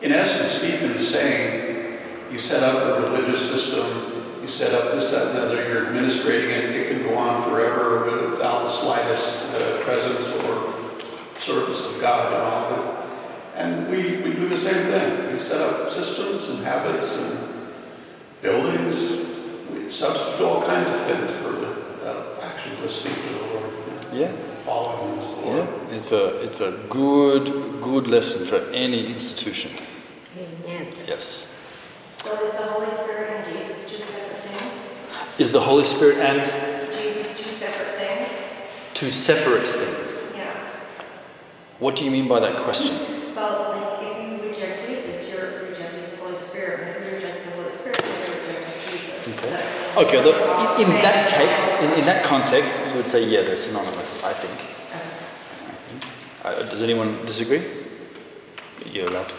in essence, Stephen is saying, you set up a religious system, you set up this, that, and the other, you're administrating it, it can go on forever without the slightest uh, presence or service of God and all it. And we, we do the same thing. We set up systems and habits and buildings. We substitute all kinds of things for the, uh, actually listening to the Lord. Yeah. Following the Lord. yeah, it's a, it's a good, good lesson for any institution. Amen. Yes. So is the Holy Spirit and Jesus two separate things? Is the Holy Spirit and Jesus two separate things? two separate things? Yeah. What do you mean by that question? Well, like if you reject Jesus, you're rejecting the Holy Spirit. And if you reject the Holy Spirit, you're rejecting Jesus. Okay. Okay, look, in, in that text, in, in that context, you would say, yeah, they're synonymous, I think. I think. Uh, does anyone disagree? You're allowed.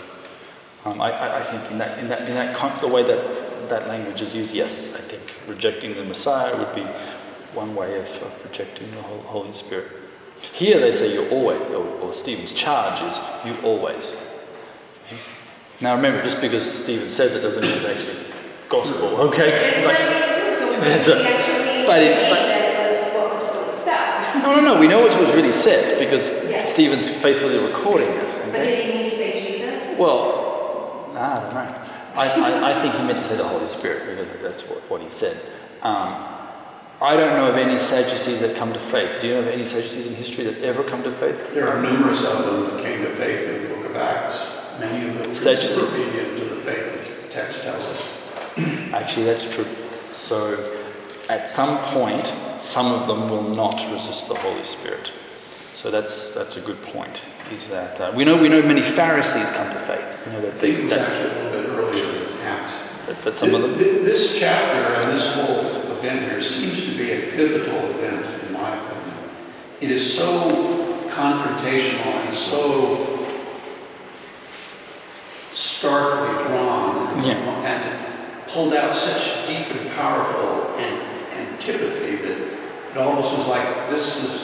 Um, I, I, I think in that, in that, in that con- the way that that language is used, yes, I think rejecting the Messiah would be one way of, of rejecting the Holy Spirit. Here they say you always, or, or Stephen's charge is you always. Now remember, just because Stephen says it doesn't mean it's actually gospel, okay? But, actually but, it, but was what was really said. no, no, no. We know what was really said because Yes. Stephen's faithfully recording it. But did he mean to say Jesus? Well, ah, I don't know. I, I, I think he meant to say the Holy Spirit because that's what, what he said. Um, I don't know of any Sadducees that come to faith. Do you know of any Sadducees in history that ever come to faith? There are numerous of them that came to faith in the book of Acts. Many of them were Sadducees? disobedient to the faith, the text tells us. Actually, that's true. So, at some point, some of them will not resist the Holy Spirit. So that's that's a good point. Is that uh, we know we know many Pharisees come to faith. We know that they, that, actually a little bit earlier than Acts. That some of them. This chapter and this whole event here seems to be a pivotal event, in my opinion. It is so confrontational and so starkly drawn and, Yeah. and it pulled out such deep and powerful an- antipathy that it almost was like this is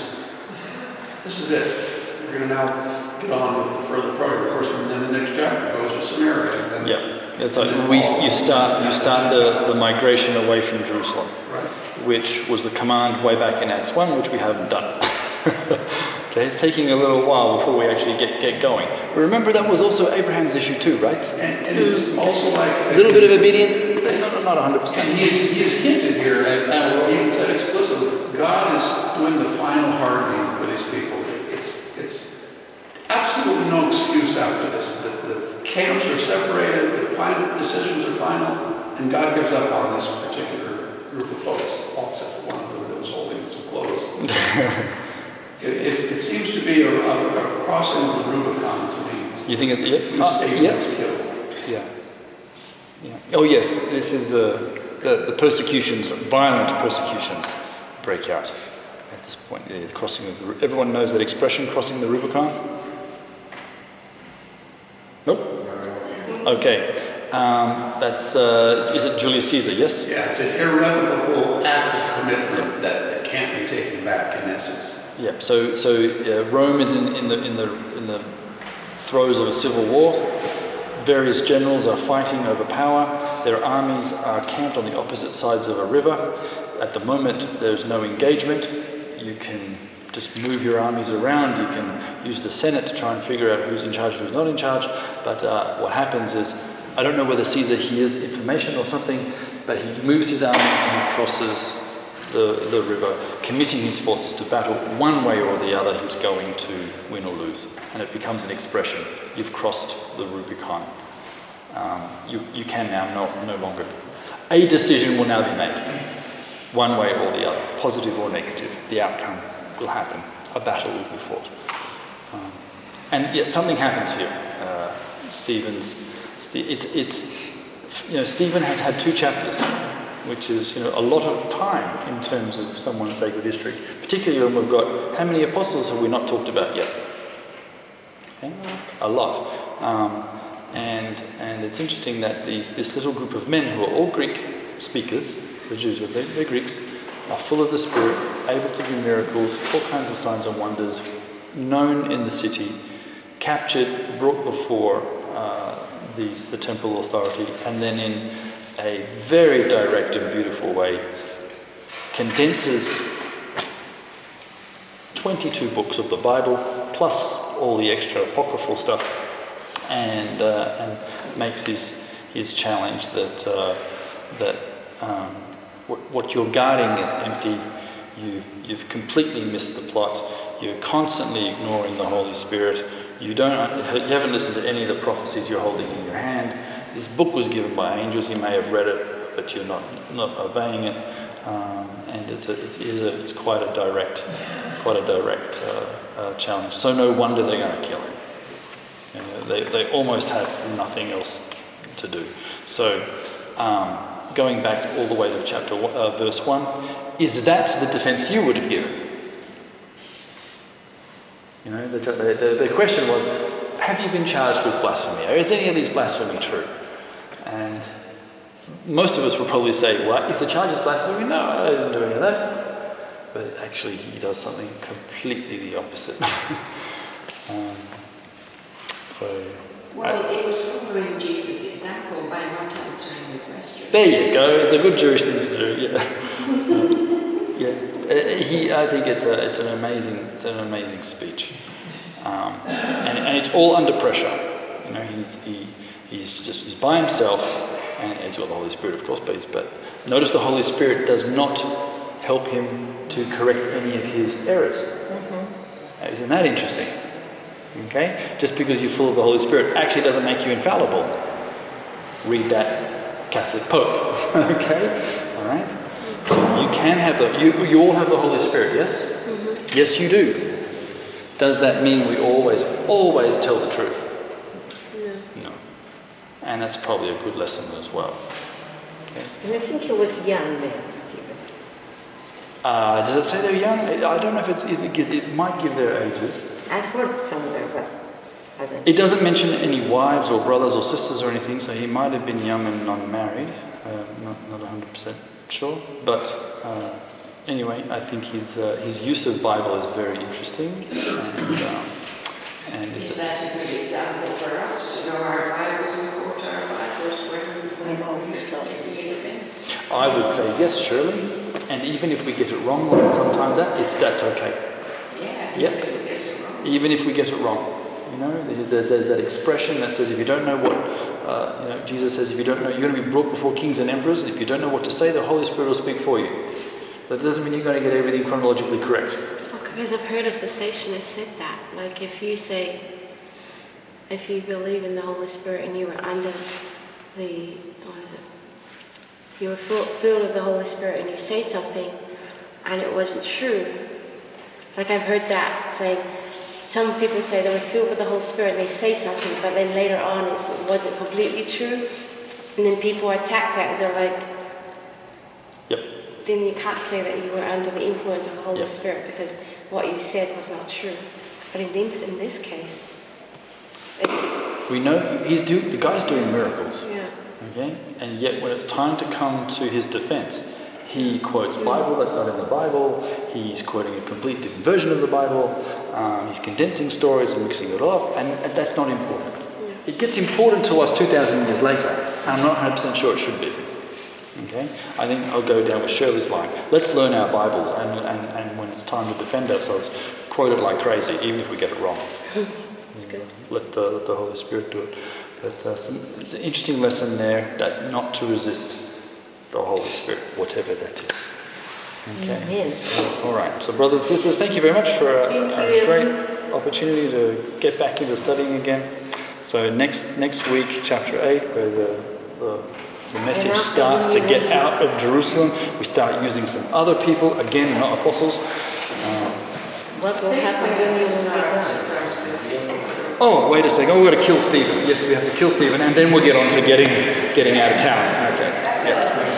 this is it. We're going to now get on with the further program. Of course, and then the next chapter goes to Samaria. And then Yeah, that's right. We, you start you start the, the migration away from Jerusalem, Right. which was the command way back in Acts one, which we haven't done. okay, it's taking a little while before we actually get, get going. But remember, that was also Abraham's issue too, right? And, and it's also like A little bit of obedience, but not not hundred And percent. And he is, he is hinted here, and and what he even said explicitly, God is doing the final hardening for these people. It's, it's absolutely no excuse after this. Camps are separated, the final decisions are final, and God gives up on this particular group of folks, all except one of them that was holding some clothes. it, it, it seems to be a, a, a crossing of the Rubicon to me. You think it? When Yeah. Uh, yeah. killed. Yeah. Yeah. Oh yes, this is the, the the persecutions, violent persecutions, break out at this point. The crossing of the, everyone knows that expression, crossing the Rubicon. Nope. Okay. Um, that's uh, is it Julius Caesar? Yes. Yeah, it's an irrevocable act of commitment that, that can't be taken back in essence. Yeah. So so uh, Rome is in, in the in the in the throes of a civil war. Various generals are fighting over power. Their armies are camped on the opposite sides of a river. At the moment, there's no engagement. You can just move your armies around. You can use the Senate to try and figure out who's in charge, who's not in charge. But uh, what happens is, I don't know whether Caesar hears information or something, but he moves his army and he crosses the, the river, committing his forces to battle. One way or the other, he's going to win or lose. And it becomes an expression. You've crossed the Rubicon. Um, you, you can now no, no longer. A decision will now be made, one way or the other, positive or negative. The outcome will happen. A battle will be fought. Um, and yet something happens here. Uh, Stephen's, Ste- it's, it's, you know, Stephen has had two chapters, which is, you know, a lot of time in terms of someone's sacred history. Particularly when we've got, how many apostles have we not talked about yet? A lot. Um, and, and it's interesting that these, this little group of men who are all Greek speakers, the Jews, they're, they're Greeks, are full of the Spirit, able to do miracles, all kinds of signs and wonders, known in the city, captured, brought before uh, these, the temple authority, and then in a very direct and beautiful way condenses 22 books of the Bible, plus all the extra apocryphal stuff, and, uh, and makes his, his challenge that, uh, that um, what, what you're guarding is empty, you've, you've completely missed the plot, you're constantly ignoring the Holy Spirit, you, don't, you haven't listened to any of the prophecies you're holding in your hand. This book was given by angels, you may have read it, but you're not, not obeying it. Um, and it's, a, it is a, it's quite a direct, quite a direct uh, uh, challenge. So no wonder they're going to kill him. You know, they, they almost have nothing else to do. So, um, going back all the way to chapter uh, verse one, is that the defense you would have given? You know, the, the, the, question was, have you been charged with blasphemy? Or is any of these blasphemy true? And most of us would probably say, well, if the charge is blasphemy, no, I didn't do any of that. But actually, he does something completely the opposite. um, so. Well, it was following Jesus' example by not answering the question. There you go. It's a good Jewish thing to do. Yeah. yeah. Uh, he. I think it's a. It's an amazing. It's an amazing speech, um, and, and it's all under pressure. You know, he's he, he's just he's by himself, and he's got the Holy Spirit, of course. But but notice the Holy Spirit does not help him to correct any of his errors. Mm-hmm. Isn't that interesting? Okay? Just because you're full of the Holy Spirit actually doesn't make you infallible. Read that Catholic Pope. okay? Alright? So you can have the you you all have the Holy Spirit, yes? Mm-hmm. Yes you do. Does that mean we always, always tell the truth? No. No. And that's probably a good lesson as well. Okay. And I think he was young then, Stephen. Uh, does it say they're young? I don't know if it's if it, gives, it might give their ages. I heard somewhere, but I don't. It doesn't mention any wives or brothers or sisters or anything, so he might have been young and unmarried. Uh, not not 100% sure, but uh, anyway, I think his uh, his use of Bible is very interesting. And, um, and is, is that a good example for us to know our Bibles and quote our Bibles when we know he's telling events? I would say yes, surely. And even if we get it wrong, sometimes that it's that's okay. Yeah. Yep even if we get it wrong. You know, there's that expression that says if you don't know what, uh, you know, Jesus says if you don't know, you're going to be brought before kings and emperors, and if you don't know what to say, the Holy Spirit will speak for you. That doesn't mean you're going to get everything chronologically correct. because I've heard a cessationist said that. Like if you say, if you believe in the Holy Spirit and you were under the, what is it? You were filled with the Holy Spirit and you say something and it wasn't true. Like I've heard that saying, some people say they were filled with the Holy Spirit and they say something, but then later on it wasn't completely true. And then people attack that and they're like, Yep. Then you can't say that you were under the influence of the Holy yep. Spirit because what you said was not true. But in, in this case, we know he's do, the guy's doing miracles. Yeah. Okay? And yet when it's time to come to his defense, he quotes Bible that's not in the Bible. He's quoting a complete different version of the Bible. Um, he's condensing stories and mixing it up, and, and that's not important. It gets important to us 2,000 years later. I'm not 100% sure it should be. Okay? I think I'll go down with Shirley's line. Let's learn our Bibles, and, and, and when it's time to defend ourselves, quote it like crazy, even if we get it wrong. That's good. Let the, let the Holy Spirit do it. But uh, some, it's an interesting lesson there that not to resist the Holy Spirit, whatever that is. Okay. All right. So, brothers and sisters, thank you very much for a, a great opportunity to get back into studying again. So, next next week, chapter eight, where the, the, the message starts to get out of Jerusalem, we start using some other people again, not apostles. Um, what will happen when you get Oh, wait a second. Oh, we've got to kill Stephen. Yes, we have to kill Stephen, and then we'll get on to getting getting out of town. Okay. Yes.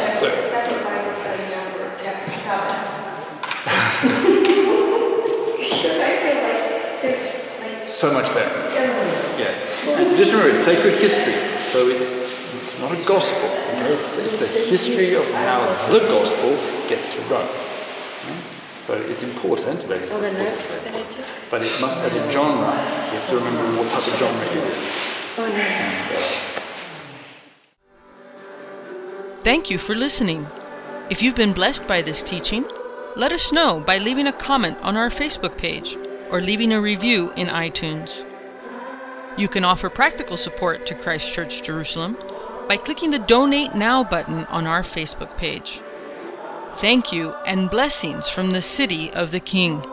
So much there. Yeah. And just remember, it's sacred history, so it's it's not a gospel. Okay? It's, it's the history of how the gospel gets to run. So it's important, very All the notes that I took. But it must, as a genre, you have to remember what type of genre you're in. Oh, no. And, uh, Thank you for listening. If you've been blessed by this teaching, let us know by leaving a comment on our Facebook page or leaving a review in iTunes. You can offer practical support to Christ Church Jerusalem by clicking the Donate Now button on our Facebook page. Thank you and blessings from the City of the King.